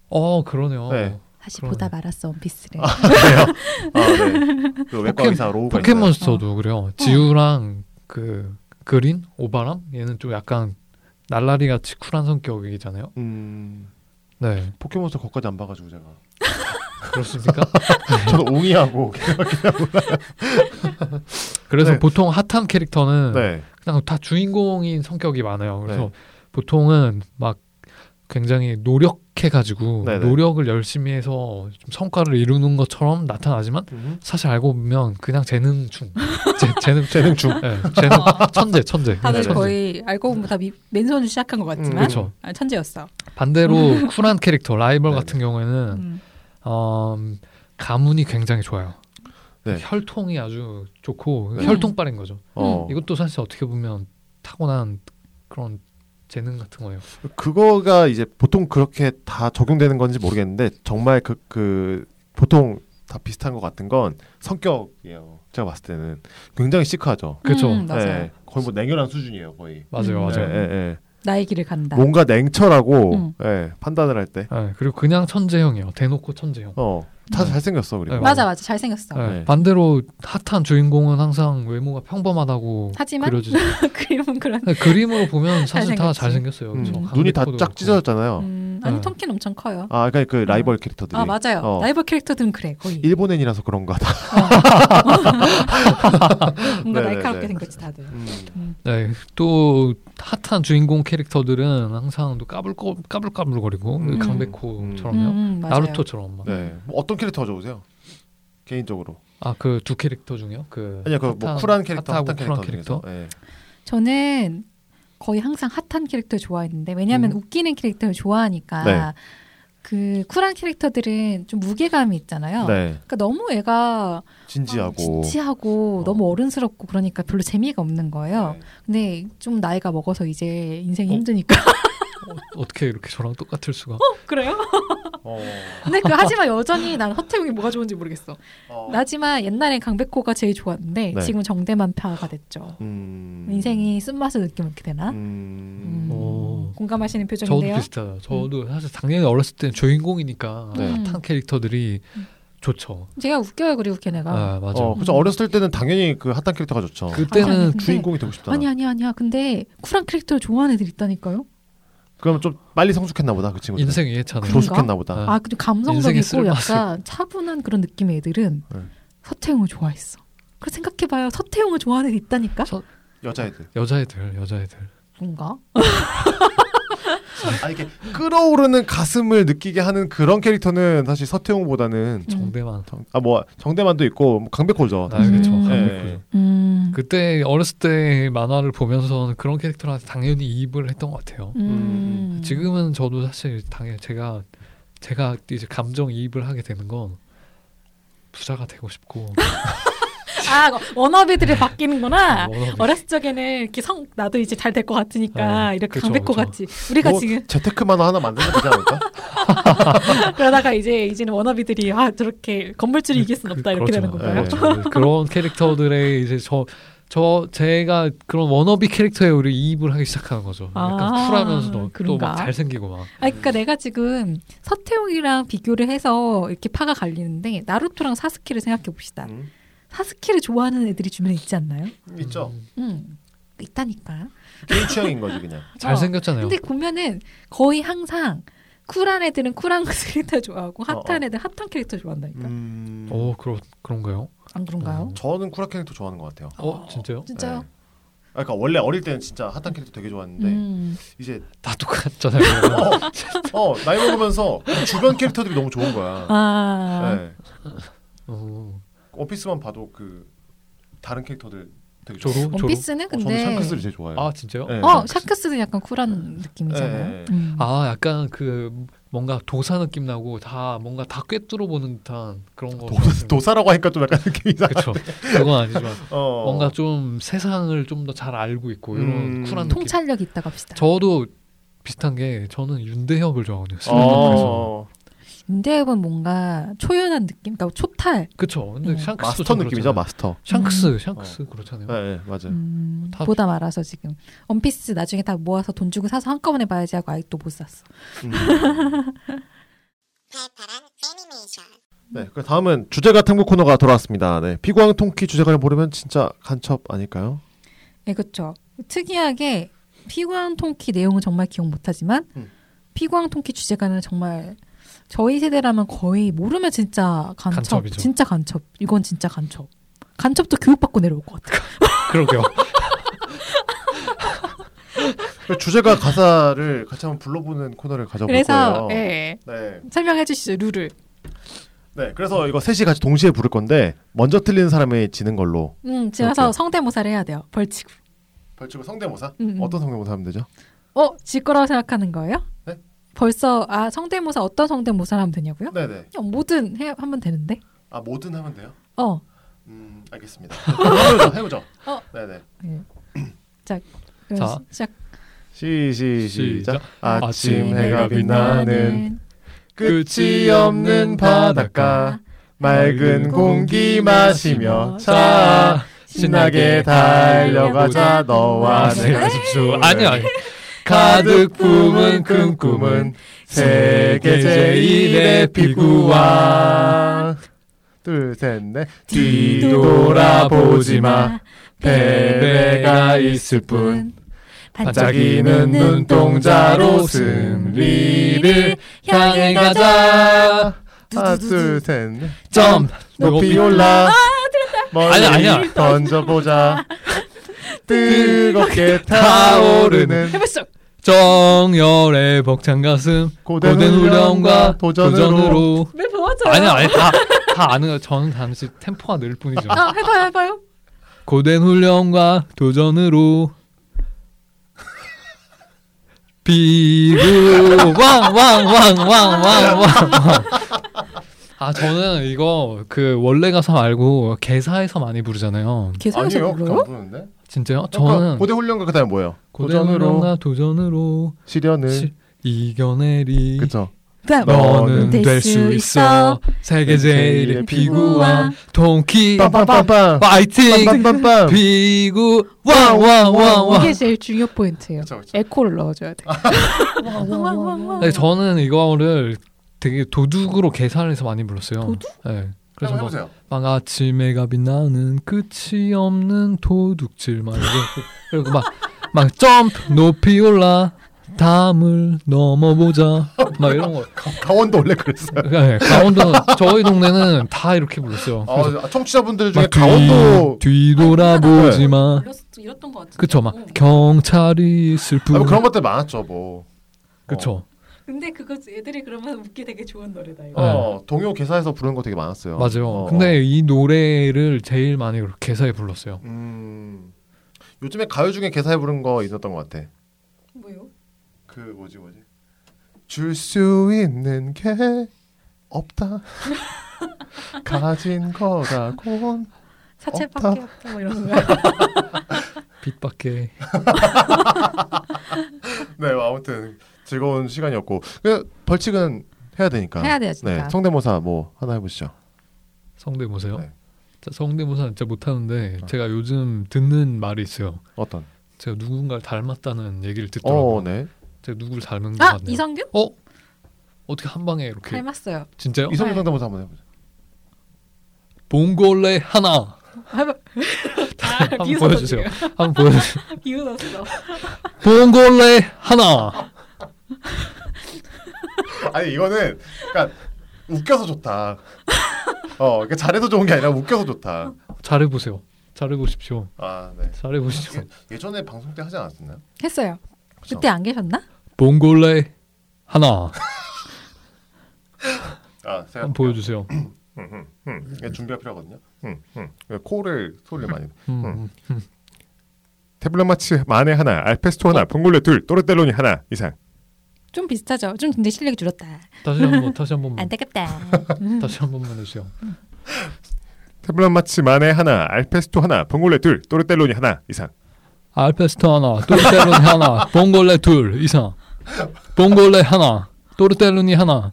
어 그러네요. 네. 다시 그러네. 보다 말았어 원피스를. 아, 네. 그 외과 포켓- 의사 로우가 있어요. 포켓몬스터도 그래요. 지우랑 그 그린 오바람 얘는 좀 약간 날라리 같이 쿨한 성격이잖아요. 음. 네 포켓몬스터 거기까지 안 봐가지고 제가 그렇습니까? 저는 웅이하고 그래서 네. 보통 핫한 캐릭터는 네. 그냥 다 주인공인 성격이 많아요. 그래서 네. 보통은 막 굉장히 노력해가지고 네네. 노력을 열심히 해서 좀 성과를 이루는 것처럼 나타나지만 음. 사실 알고 보면 그냥 재능충, 재, 재능 재능충. 네, 재능 천재 천재. 다들 네네. 거의 알고 보면 다 미- 맨손으로 시작한 것 같지만 그쵸. 아, 천재였어. 반대로 쿨한 캐릭터 라이벌 네네. 같은 경우에는 음. 어, 가문이 굉장히 좋아요. 네. 혈통이 아주 좋고 네. 혈통빨인 거죠. 어. 이것도 사실 어떻게 보면 타고난 그런 재능 같은 거예요. 그거가 이제 보통 그렇게 다 적용되는 건지 모르겠는데 정말 그, 그 보통 다 비슷한 것 같은 건 성격이에요. 제가 봤을 때는 굉장히 시크하죠. 그렇죠. 음, 맞아요. 네, 거의 뭐 냉혈한 수준이에요, 거의. 맞아요, 음. 맞아요. 예, 예, 예. 나의 길을 간다. 뭔가 냉철하고 음. 예, 판단을 할 때. 네, 그리고 그냥 천재형이에요. 대놓고 천재형. 어, 다 잘생겼어 그리고. 네, 맞아 맞아 잘생겼어. 네, 네. 반대로 핫한 주인공은 항상 외모가 평범하다고 하지만 그려지죠. 그림은 그런. 네, 그림으로 보면 사실 다 잘생겼지. 잘생겼어요. 음. 눈이 다 쫙. 찢어졌잖아요. 음, 아니 네. 톰킨 엄청 커요. 아, 그러니까 그 라이벌 캐릭터들이. 아 맞아요. 어. 라이벌 캐릭터들은 그래 거의. 일본 애니라서 그런가 다. 뭔가 네네네. 날카롭게 생겼지 다들. 음. 음. 네, 또 핫한 주인공 캐릭터들은 항상 또 까불 까불까불거리고 음. 강백호처럼요. 음, 음. 나루토처럼. 막. 네. 뭐 어떤 캐릭터가 좋으세요? 개인적으로. 아 그 두 캐릭터 중에요? 그 아니요, 그뭐 쿨한 캐릭터, 핫한 캐릭터 쿨한 캐릭터. 예. 저는 거의 항상 핫한 캐릭터 좋아했는데 왜냐하면 음. 웃기는 캐릭터를 좋아하니까 네. 그 쿨한 캐릭터들은 좀 무게감이 있잖아요. 네. 그러니까 너무 애가 진지하고. 진지하고 어. 너무 어른스럽고 그러니까 별로 재미가 없는 거예요. 네. 근데 좀 나이가 먹어서 이제 인생이 어? 힘드니까 어, 떻게 이렇게 저랑 똑같을 수가? 그래요? 어. 근데 그 하지만 여전히 난 허태웅이 뭐가 좋은지 모르겠어. 어. 하지만 옛날엔 강백호가 제일 좋았는데 네. 지금 정대만 파가 됐죠. 음. 인생이 쓴맛을 느끼면 이렇게 되나? 음. 음. 오. 공감하시는 저도 표정인데요. 비슷해요. 저도 사실 당연히 어렸을 때는 주인공이니까 네. 핫한 캐릭터들이 좋죠. 제가 웃겨요 그리고 걔네가. 아 맞아. 어, 요 그죠. 어렸을 때는 당연히 그 핫한 캐릭터가 좋죠. 그때는 아니, 근데- 주인공이 되고 싶잖아. 아니 아니 아니야. 근데 쿨한 캐릭터를 좋아하는 애들 있다니까요. 그러면 좀 빨리 성숙했나 보다. 그 친구. 인생. 그런가? 조숙했나 보다. 아. 아 근데 인생의 감성적이고 약간 차분한 그런 느낌의 애들은 네. 서태웅을 좋아했어. 그래 생각해봐요. 서태웅을 좋아하는 애들 있다니까. 서- 여자애들. 여자애들, 여자애들. 뭔가? 아니 이게 끌어오르는 가슴을 느끼게 하는 그런 캐릭터는 사실 서태웅보다는 음. 정대만. 아 뭐 정대만도 있고 뭐 강백호죠. 아 그렇죠. 음. 강백호. 예. 음. 그때 어렸을 때 만화를 보면서 그런 캐릭터한테 당연히 이입을 했던 것 같아요. 음. 지금은 저도 사실 당연히 제가 제가 이제 감정 이입을 하게 되는 건 부자가 되고 싶고 아 워너비들이 바뀌는구나. 워너비. 어렸을 적에는 이렇게 성 나도 이제 잘 될 것 같으니까 네, 이렇게 그쵸, 강백호 그쵸. 같이 우리가 뭐 지금 재테크 만화 하나 만들면 되지 않을까? 그러다가 이제 이제는 워너비들이 아 저렇게 건물주를 이길 순 없다 이렇게 그렇죠. 되는 건가요? 네. 그렇죠. 그런 캐릭터들의 이제 저저 제가 그런 워너비 캐릭터에 우리 이입을 하기 시작하는 거죠. 약간 아, 쿨하면서도 또? 막 잘생기고 막. 아, 그러니까 내가 지금 서태웅이랑 비교를 해서 이렇게 파가 갈리는데 나루토랑 사스케를 생각해 봅시다. 음, 사스케를 좋아하는 애들이 주변에 있지 않나요? 있죠. 음, 있다니까. 개인 취향인 거지 그냥. 잘 생겼잖아요. 근데 보면은 거의 항상 쿨한 애들은 쿨한 캐릭터 좋아하고 핫한 어, 어. 애들 핫한 캐릭터 좋아한다니까. 음, 오 그런 그런가요? 안 그런가요? 저는 쿨한 캐릭터 좋아하는 것 같아요. 어 진짜요? 진짜요? 네. 아, 그러니까 원래 어릴 때는 진짜 핫한 캐릭터 되게 좋아했는데 음. 이제 다 똑같잖아요. 어 나이 먹으면서 주변 캐릭터들이 너무 좋은 거야. 아, 네. 어, 원피스만 봐도 그 다른 캐릭터들 되게 좋아. 조로 조로. 원피스는 어, 저는 근데 샹크스를 제일 좋아해요. 아 진짜요? 네, 어 샹크스. 샤크스는 약간 쿨한 느낌이잖아요. 네, 네. 음. 아 약간 그 뭔가 도사 느낌 나고 다 뭔가 다 꿰뚫어 보는 듯한 그런 거. 도, 도사라고 하니까 좀 약간 느낌이 이상. 그렇죠. 그건 아니지만 어. 뭔가 좀 세상을 좀 더 잘 알고 있고 이런 음. 쿨한 느낌. 통찰력 있다고 합시다. 저도 비슷한 게 저는 윤대혁을 좋아하거든요. 슬램덩크에서. 어. 윤대엽은 뭔가 초연한 느낌, 그러니까 초탈. 그쵸. 근데 음. 샹크스도 마스터 좀 느낌이죠. 마스터. 샹크스, 음. 샹크스 그렇잖아요. 네, 네 맞아요. 음, 다- 보다 말아서 지금 원피스 나중에 다 모아서 돈 주고 사서 한꺼번에 봐야지 하고 아직도 못 샀어. 음. 네, 그 다음은 주제가 탐구 코너가 돌아왔습니다. 네, 피광 통키 주제가를 모르면 진짜 간첩 아닐까요? 네, 그렇죠. 특이하게 피광 통키 내용은 정말 기억 못하지만 음. 피광 통키 주제가는 정말 저희 세대라면 거의 모르면 진짜 간첩, 간첩이죠. 진짜 간첩. 이건 진짜 간첩. 간첩도 교육받고 내려올 것 같아. 그러게요. 그 주제가 가사를 같이 한번 불러보는 코너를 가져볼 그래서 거예요. 예, 네, 설명해 주시죠 룰을. 네, 그래서 이거 셋이 같이 동시에 부를 건데 먼저 틀리는 사람이 지는 걸로. 음, 지나서. 성대모사를 해야 돼요. 벌칙. 벌칙은 성대모사? 음, 음. 어떤 성대모사 하면 되죠? 어, 질 거라고 생각하는 거예요? 네? 벌써 아 성대모사 어떤 성대모사를 하면 되냐고요? 네네. 그냥 뭐든 해 하면 되는데. 아 뭐든 하면 돼요? 어. 음, 알겠습니다. 해보죠, 해보죠. 어. 네네. 그럼 자. 시작. 시, 시, 시작. 시작. 아침 해가 빛나는 끝이 없는 바닷가 맑은 공기 마시며 자 신나게 달려가자 너와 내가 가십시오. 아니요, 아니. 가득 품은 큰 꿈은 세계 제일의 피구왕 둘셋넷. 뒤돌아보지 마. 패배가 있을 뿐. 반짝이는 눈동자로 승리를 향해 가자. 하나 둘셋넷. 점프. 높이 올라. 멀리 아니야, 아니야. 던져보자 뜨겁게 타오르는 해봤어. 정열의 벅찬 가슴 고된 고된 훈련과 도전으로. 도전으로? 아니야 아니 다, 다 아는 거 저는 잠시 템포가 늘 뿐이죠 아 해봐요 해봐요. 고된 훈련과 도전으로 비구 왕왕왕왕왕왕왕 아 저는 이거 그 원래 가사 말고 개사에서 많이 부르잖아요. 계산해서 아니요? 불러요? 부르는데? 진짜요? 저는 저는 고대 훈련과 그다음에 뭐예요? 도전으로? 훈련과 도전으로 시련을? 시- 이겨내리. 그쵸. 그다음 너는 될될수수 있어. 세계 제일의 피구왕 동키. 빰빰빰빰. 파이팅. 빰빰빰빰. 비구. 왕왕왕왕 이게 제일 중요 포인트예요. 그쵸, 그쵸. 에코를 넣어줘야 돼. 네, 저는 이거를 되게 도둑으로 계산해서 많이 불렀어요. 도둑? 네. 그래서 한번 막, 아침에가 빛나는 끝이 없는 도둑질 막 이러고 그리고 막, 막 점프 높이 올라 담을 넘어보자 막 이런 거. 강원도 원래 그랬어요 네, 강원도 저희 동네는 다 이렇게 불렀어요. 그래서 아, 청취자분들 중에 강원도 뒤돌아보지 마. 이랬던 것 같은데. 그쵸 막 경찰이 슬픈 아, 뭐 그런 것들 많았죠 뭐 그쵸 근데 그거 애들이 그러면 웃기 되게 좋은 노래다 이거. 어, 동요 개사에서 부르는 거 되게 많았어요 맞아요. 어, 근데 이 노래를 제일 많이 그렇게 개사에 불렀어요. 음, 요즘에 가요 중에 개사해 부른 거 있었던 것 같아 뭐요? 그 뭐지 뭐지 줄 수 있는 게 없다 가진 거라곤 사채밖에 없다. 없다 뭐 이런 거. 빛밖에 네 아무튼 즐거운 시간이었고 그 벌칙은 해야 되니까 해야 돼요 진짜. 네 성대모사 뭐 하나 해보시죠 성대모사요? 네. 자, 성대모사 진짜 못하는데 어. 제가 요즘 듣는 말이 있어요. 어떤 제가 누군가를 닮았다는 얘기를 듣더라고요. 어 네 제가 누구를 닮은 것 아 같네요. 이성균? 어? 어떻게 한 방에 이렇게 닮았어요. 진짜요? 이성균 네. 성대모사 한번 해보죠 봉골레 하나 해봐. 한번 보여주세요. 한번 보여주세요. 비웃었어. 봉골레 하나 아니 이거는 그러니까 웃겨서 좋다 어 그러니까 잘해도 좋은 게 아니라 웃겨서 좋다 잘해 보세요. 잘해 보십시오. 아 네 잘해 보시죠. 예 전에 방송 때 하지 않았었나요? 했어요. 그쵸? 그때 안 계셨나? 봉골레 하나 아 제가 한번 보여주세요. 음, 이게 준비가 필요하거든요. 음, 음. 코를 소리를 많이. 음, 음. 태블릿 마치 만에 하나, 알페스토 하나, 봉골레 둘, 또르텔로니 하나 이상. 좀 비슷하죠. 좀 근데 실력이 줄었다. 다시 한번 다시 한 번만 안타깝다. 다시 한 번만 해주세요. 태블릿 마치 만에 하나, 알페스토 하나, 봉골레 둘, 또르텔로니 하나 이상. 알페스토 하나, 또르텔루니 하나, 봉골레 둘 이상. 봉골레 하나, 또르텔루니 하나.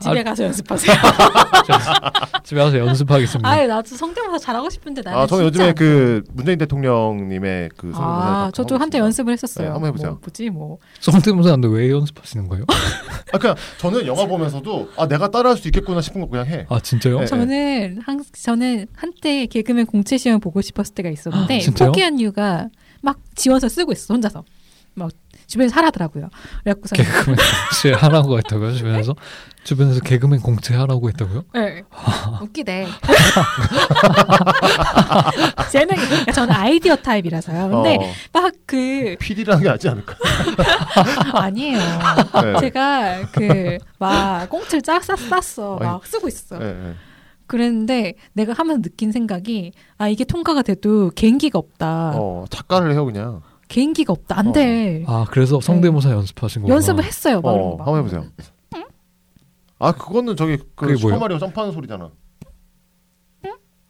집에 아, 가서 연습하세요. 집에 가서 연습하겠습니다. 아예 나도 성대모사 잘하고 싶은데 나는 아 저는 진짜 요즘에 안그 문재인 대통령님의 그 성대모사. 아, 저도 한때 연습을 했었어요. 네, 한번 해보세요. 뭐, 뭐지 뭐. 성대모사인데 왜 연습하시는 거예요? 아 그냥 저는 영화 보면서도 아 내가 따라할 수 있겠구나 싶은 거 그냥 해. 아 진짜요? 네. 저는 한 저는 한때 개그맨 공채 시험 보고 싶었을 때가 있었는데 아? 포기한 이유가 막 지원서 쓰고 있어 혼자서 막 주변에서 하라더라고요. 그래갖고서 개그맨 하라고 했다고요? 주변에서 주변에서 개그맨 공채 하라고 했다고요? 네. 웃기대. 쟤는 그러니까 저는 아이디어 타입이라서요. 근데 어, 막그 PD라는 게 낫지 않을까? 아니에요. 네. 제가 그 막 꽁트를 짜 쌌, 쌌어. 막 쓰고 있어. 네, 네. 그랬는데 내가 하면서 느낀 생각이 아 이게 통과가 돼도 개인기가 없다. 어 작가를 해요 그냥. 개인기가 없다. 안 돼. 아 그래서 성대모사 연습하신 거구나. 연습을 했어요. 막 어. 한번 해보세요. 아 그거는 저기 그? 슈퍼마리오 점프하는 소리잖아.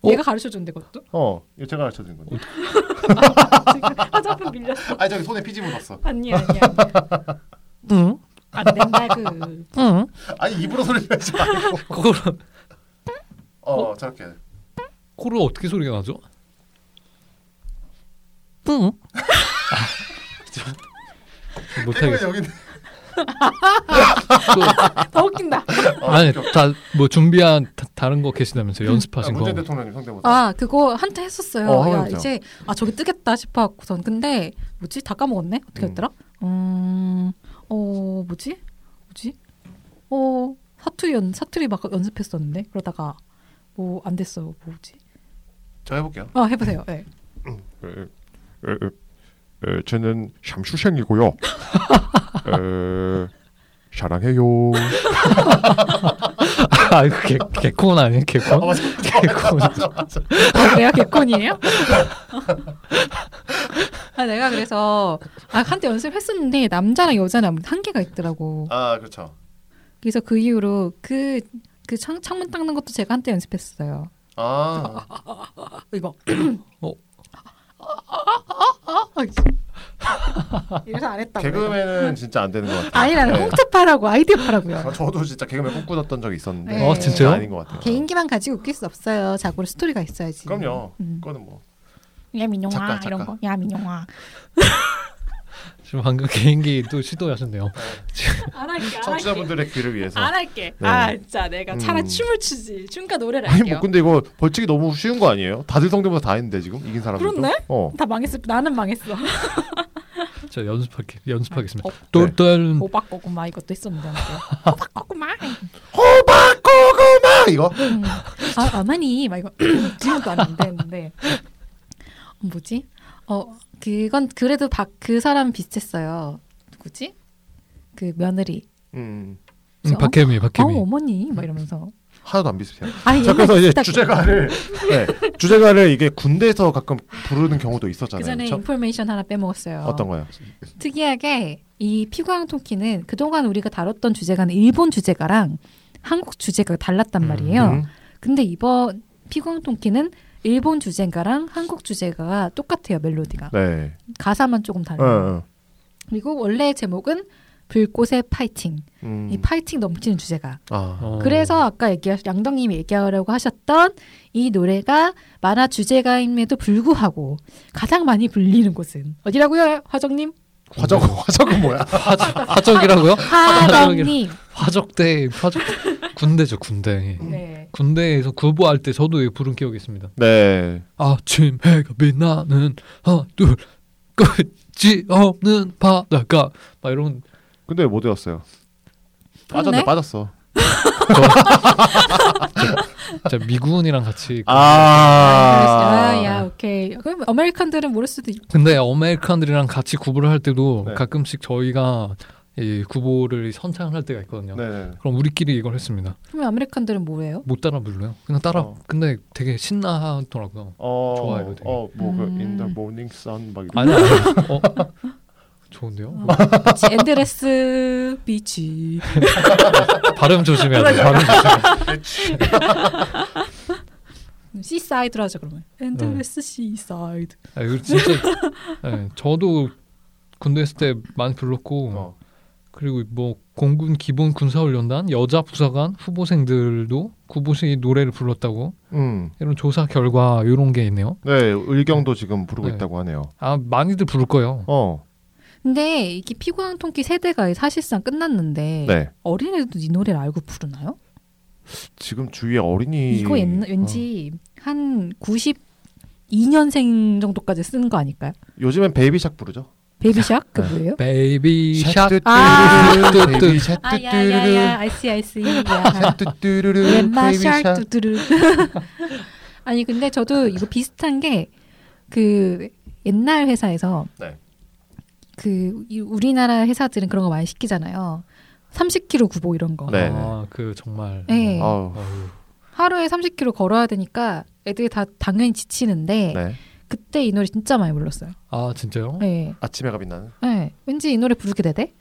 어? 얘가 가르쳐 준대 그것도. 어 이거 제가 가르쳐 드린 건데. 지금 화장품 밀렸어. 아 저기 손에 피지 묻었어. 아니야 아니야. 응? 안 된다 그. 응? 아니 입으로 소리 내지 말고. 그거를 어 저렇게. 코를 어떻게 소리가 나죠? 응? 못하겠어. 여기 더 웃긴다. 아니 다 뭐 준비한 다, 다른 거 계시다면서 연습하신 거. 문재인 대통령님 성대모사. 아 그거 한테 했었어요. 어, 야. 이제 아 저기 뜨겠다 싶어갖고선 근데 뭐지 다 까먹었네. 어떻게 음. 했더라? 음, 어 뭐지? 뭐지? 어 사투리 연 사투리 막 연습했었는데 그러다가 뭐 안 됐어요. 뭐지? 저 해볼게요. 아 해보세요. 네. 에, 저는 샴수생이고요. 에, 사랑해요. 아 이거 개 개콘 아니에요 개콘? 개콘. 아, 내가 개콘이에요? 아 내가 그래서 아 한때 연습했었는데 남자랑 여자랑 한계가 있더라고. 아 그렇죠. 그래서 그 이후로 그, 그 창, 창문 닦는 것도 제가 한때 연습했어요. 아 이거. 어. 이래서 안 했다고. 개그맨은 진짜 안 되는 것 같아요. 아니라는 네. 꽁트 파라고 아이디어 파라고요. 아, 저도 진짜 개그맨 꿈꾸었던 적이 있었는데 네. 어, 진짜요? 아닌 것 같아요. 개인기만 가지고 웃길 수 없어요. 자고로 스토리가 있어야지. 그럼요. 음. 그거는 뭐 야 민용아 작가, 이런. 거. 야 민용아. 지금 방금 개인기 또 시도하셨네요. 안 할게. 청취자분들의 귀를 위해서. 안 할게. 네. 아 진짜 내가 차라리 음. 춤을 추지. 춤과 노래를 아니 할게요. 뭐 근데 이거 벌칙이 너무 쉬운 거 아니에요? 다들 성대모사 다 했는데 지금 이긴 사람들도. 그렇네? 어. 다 망했어. 나는 망했어. 자 연습할게 연습하겠습니다. 어, 똘똘 호박 고구마 이것도 했었는데. 호박 고구마. 호박 고구마 이거. 음. 아 어머니 막 이거 지금도 안 되는데 뭐지? 어 그건 그래도 박 그 사람 비슷했어요. 누구지? 그 며느리. 음. 음, 박혜미 어 박혜미. 어머니 막 이러면서. 하나도 안 비슷해요. 아니 자 그래서 이제 딱 주제가를 네, 주제가를 이게 군대에서 가끔 부르는 경우도 그 있었잖아요. 전에 그쵸? 인포메이션 하나 빼먹었어요. 어떤 거요? 특이하게 이 피구왕토끼는 그동안 우리가 다뤘던 주제가는 일본 주제가랑 한국 주제가가 달랐단 말이에요. 음. 근데 이번 피구왕토끼는 일본 주제가랑 한국 주제가가 똑같아요 멜로디가 네. 가사만 조금 어, 달라요. 어. 그리고 원래 제목은 불꽃의 파이팅 음. 이 파이팅 넘치는 주제가 아. 어. 그래서 아까 얘기 양덕님이 얘기하려고 하셨던 이 노래가 만화 주제가임에도 불구하고 가장 많이 불리는 곳은 어디라고요 화정님 화적 화적은 뭐야? 화적, 화적이라고요? 화정님 화적대 화적 군대죠 군대. 네 군대에서 구보할 때 저도 부른 기억이 있습니다. 네. 아침 해가 빛나는 하나 둘 끝이 없는 바다가 막 이런 근데 못 외웠어요. 빠졌네? 빠졌어. 진짜 미군이랑 같이 아. 아, 야, 오케이. 그럼 American들은 모를 수도 있. 근데 American들이랑 같이 구보를 할 때도 네. 가끔씩 저희가 이 구보를 선창을 할 때가 있거든요. 네. 그럼 우리끼리 이걸 했습니다. 그러면 American들은 뭐예요? 못 따라 불러요. 그냥 따라. 어. 근데 되게 신나하더라고요. 어. 좋아요, 되게. 어, 뭐그 음. in the morning sun 막 이런. 아니 아니. 어? 좋은데요? 어, 그치, Endless beach. 발음 조심해야 돼. 발음 조심해. Seaside로 하죠 그러면. Endless seaside. 아, 이거 진짜. 네, 저도 군대 있을 때 많이 불렀고 어. 그리고 뭐 공군 기본 군사훈련단 여자 부사관 후보생들도 구보시 노래를 불렀다고 음. 이런 조사 결과 이런 게 있네요. 네, 의경도 지금 부르고 네. 있다고 하네요. 아 많이들 부를 거예요. 어. 근데 이게 피구왕 통키 세대가 사실상 끝났는데 네. 어린애들도 이 노래를 알고 부르나요? 지금 주위에 어린이 이거 옛날, 왠지 한 92년생 정도까지 쓰는 거 아닐까요? 요즘엔 Baby Shark 부르죠. Baby Shark 그 네. 뭐예요? Baby. Baby Shark 아 야야야 아이씨 아이씨 야. 뚜뚜루루 웬마 Baby Shark 샬 뚜뚜르. 아니 근데 저도 이거 비슷한 게 그 옛날 회사에서 네. 그 이- 우리나라 회사들은 그런 거 많이 시키잖아요. 30km 구보 이런 거. 네. 아, 그 정말. 네. 아우. 어휴. 하루에 30km 걸어야 되니까 애들이 다 당연히 지치는데 네. 그때 이 노래 진짜 많이 불렀어요. 아 진짜요? 네. 아침해가 빛나는. 네. 왠지 이 노래 부르게 되대.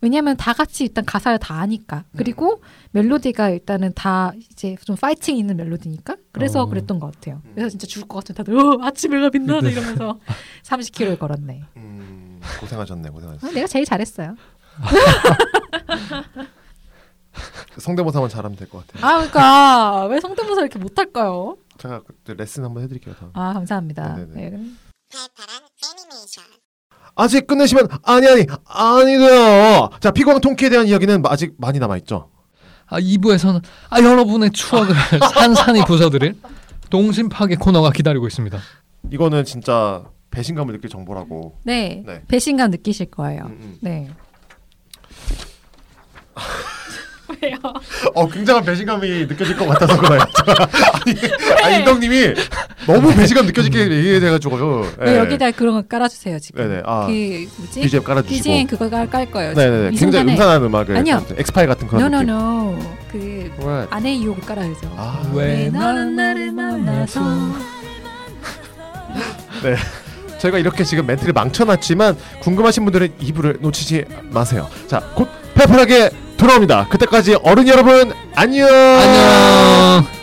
왜냐면 다 같이 일단 가사를 다 아니까. 그리고 멜로디가 일단은 다 이제 좀 파이팅 있는 멜로디니까. 그래서 어. 그랬던 것 같아요. 그래서 진짜 죽을 것 같은 다들 어, 아침에가 빛나네 이러면서 30km를 걸었네. 음, 고생하셨네, 고생하셨어. 어, 내가 제일 잘했어요. 성대모사만 잘하면 될 것 같아요. 아 그러니까 왜 성대모사 이렇게 못할까요? 제가 레슨 한번 해드릴게요. 다음. 아 감사합니다. 네네네. 네. 아직 끝내시면 아니 아니 아니돼요. 자 피광 통키에 대한 이야기는 아직 많이 남아 있죠. 아 2부에서는 아 여러분의 추억을 산산히 부숴드릴 동심 파괴 코너가 기다리고 있습니다. 이거는 진짜 배신감을 느낄 정보라고. 네, 네. 배신감 느끼실 거예요. 음, 음. 네. 왜요? 어 굉장한 배신감이 느껴질 것 같아서 그래요. 아니, 인덕님이 너무 배신감 느껴지게 얘기해가지고요. 네, 여기다 그런 거 깔아주세요 지금. 네네. 아 그 뭐지? BGM 깔아주시고. BGM 그거 깔, 깔 거예요. 네네네. 이 굉장히 순간에 음산한 음악을. 아니요. 엑스파일 같은 그런 느낌. No no no 그 What? 아내의 유혹을 깔아야죠. 아, 왜 너는 나를 만나서 네. 저희가 이렇게 지금 멘트를 망쳐놨지만 궁금하신 분들은 2부를 놓치지 마세요. 자, 곧 팔팔하게 돌아옵니다. 그때까지 어른 여러분 안녕. 안녕.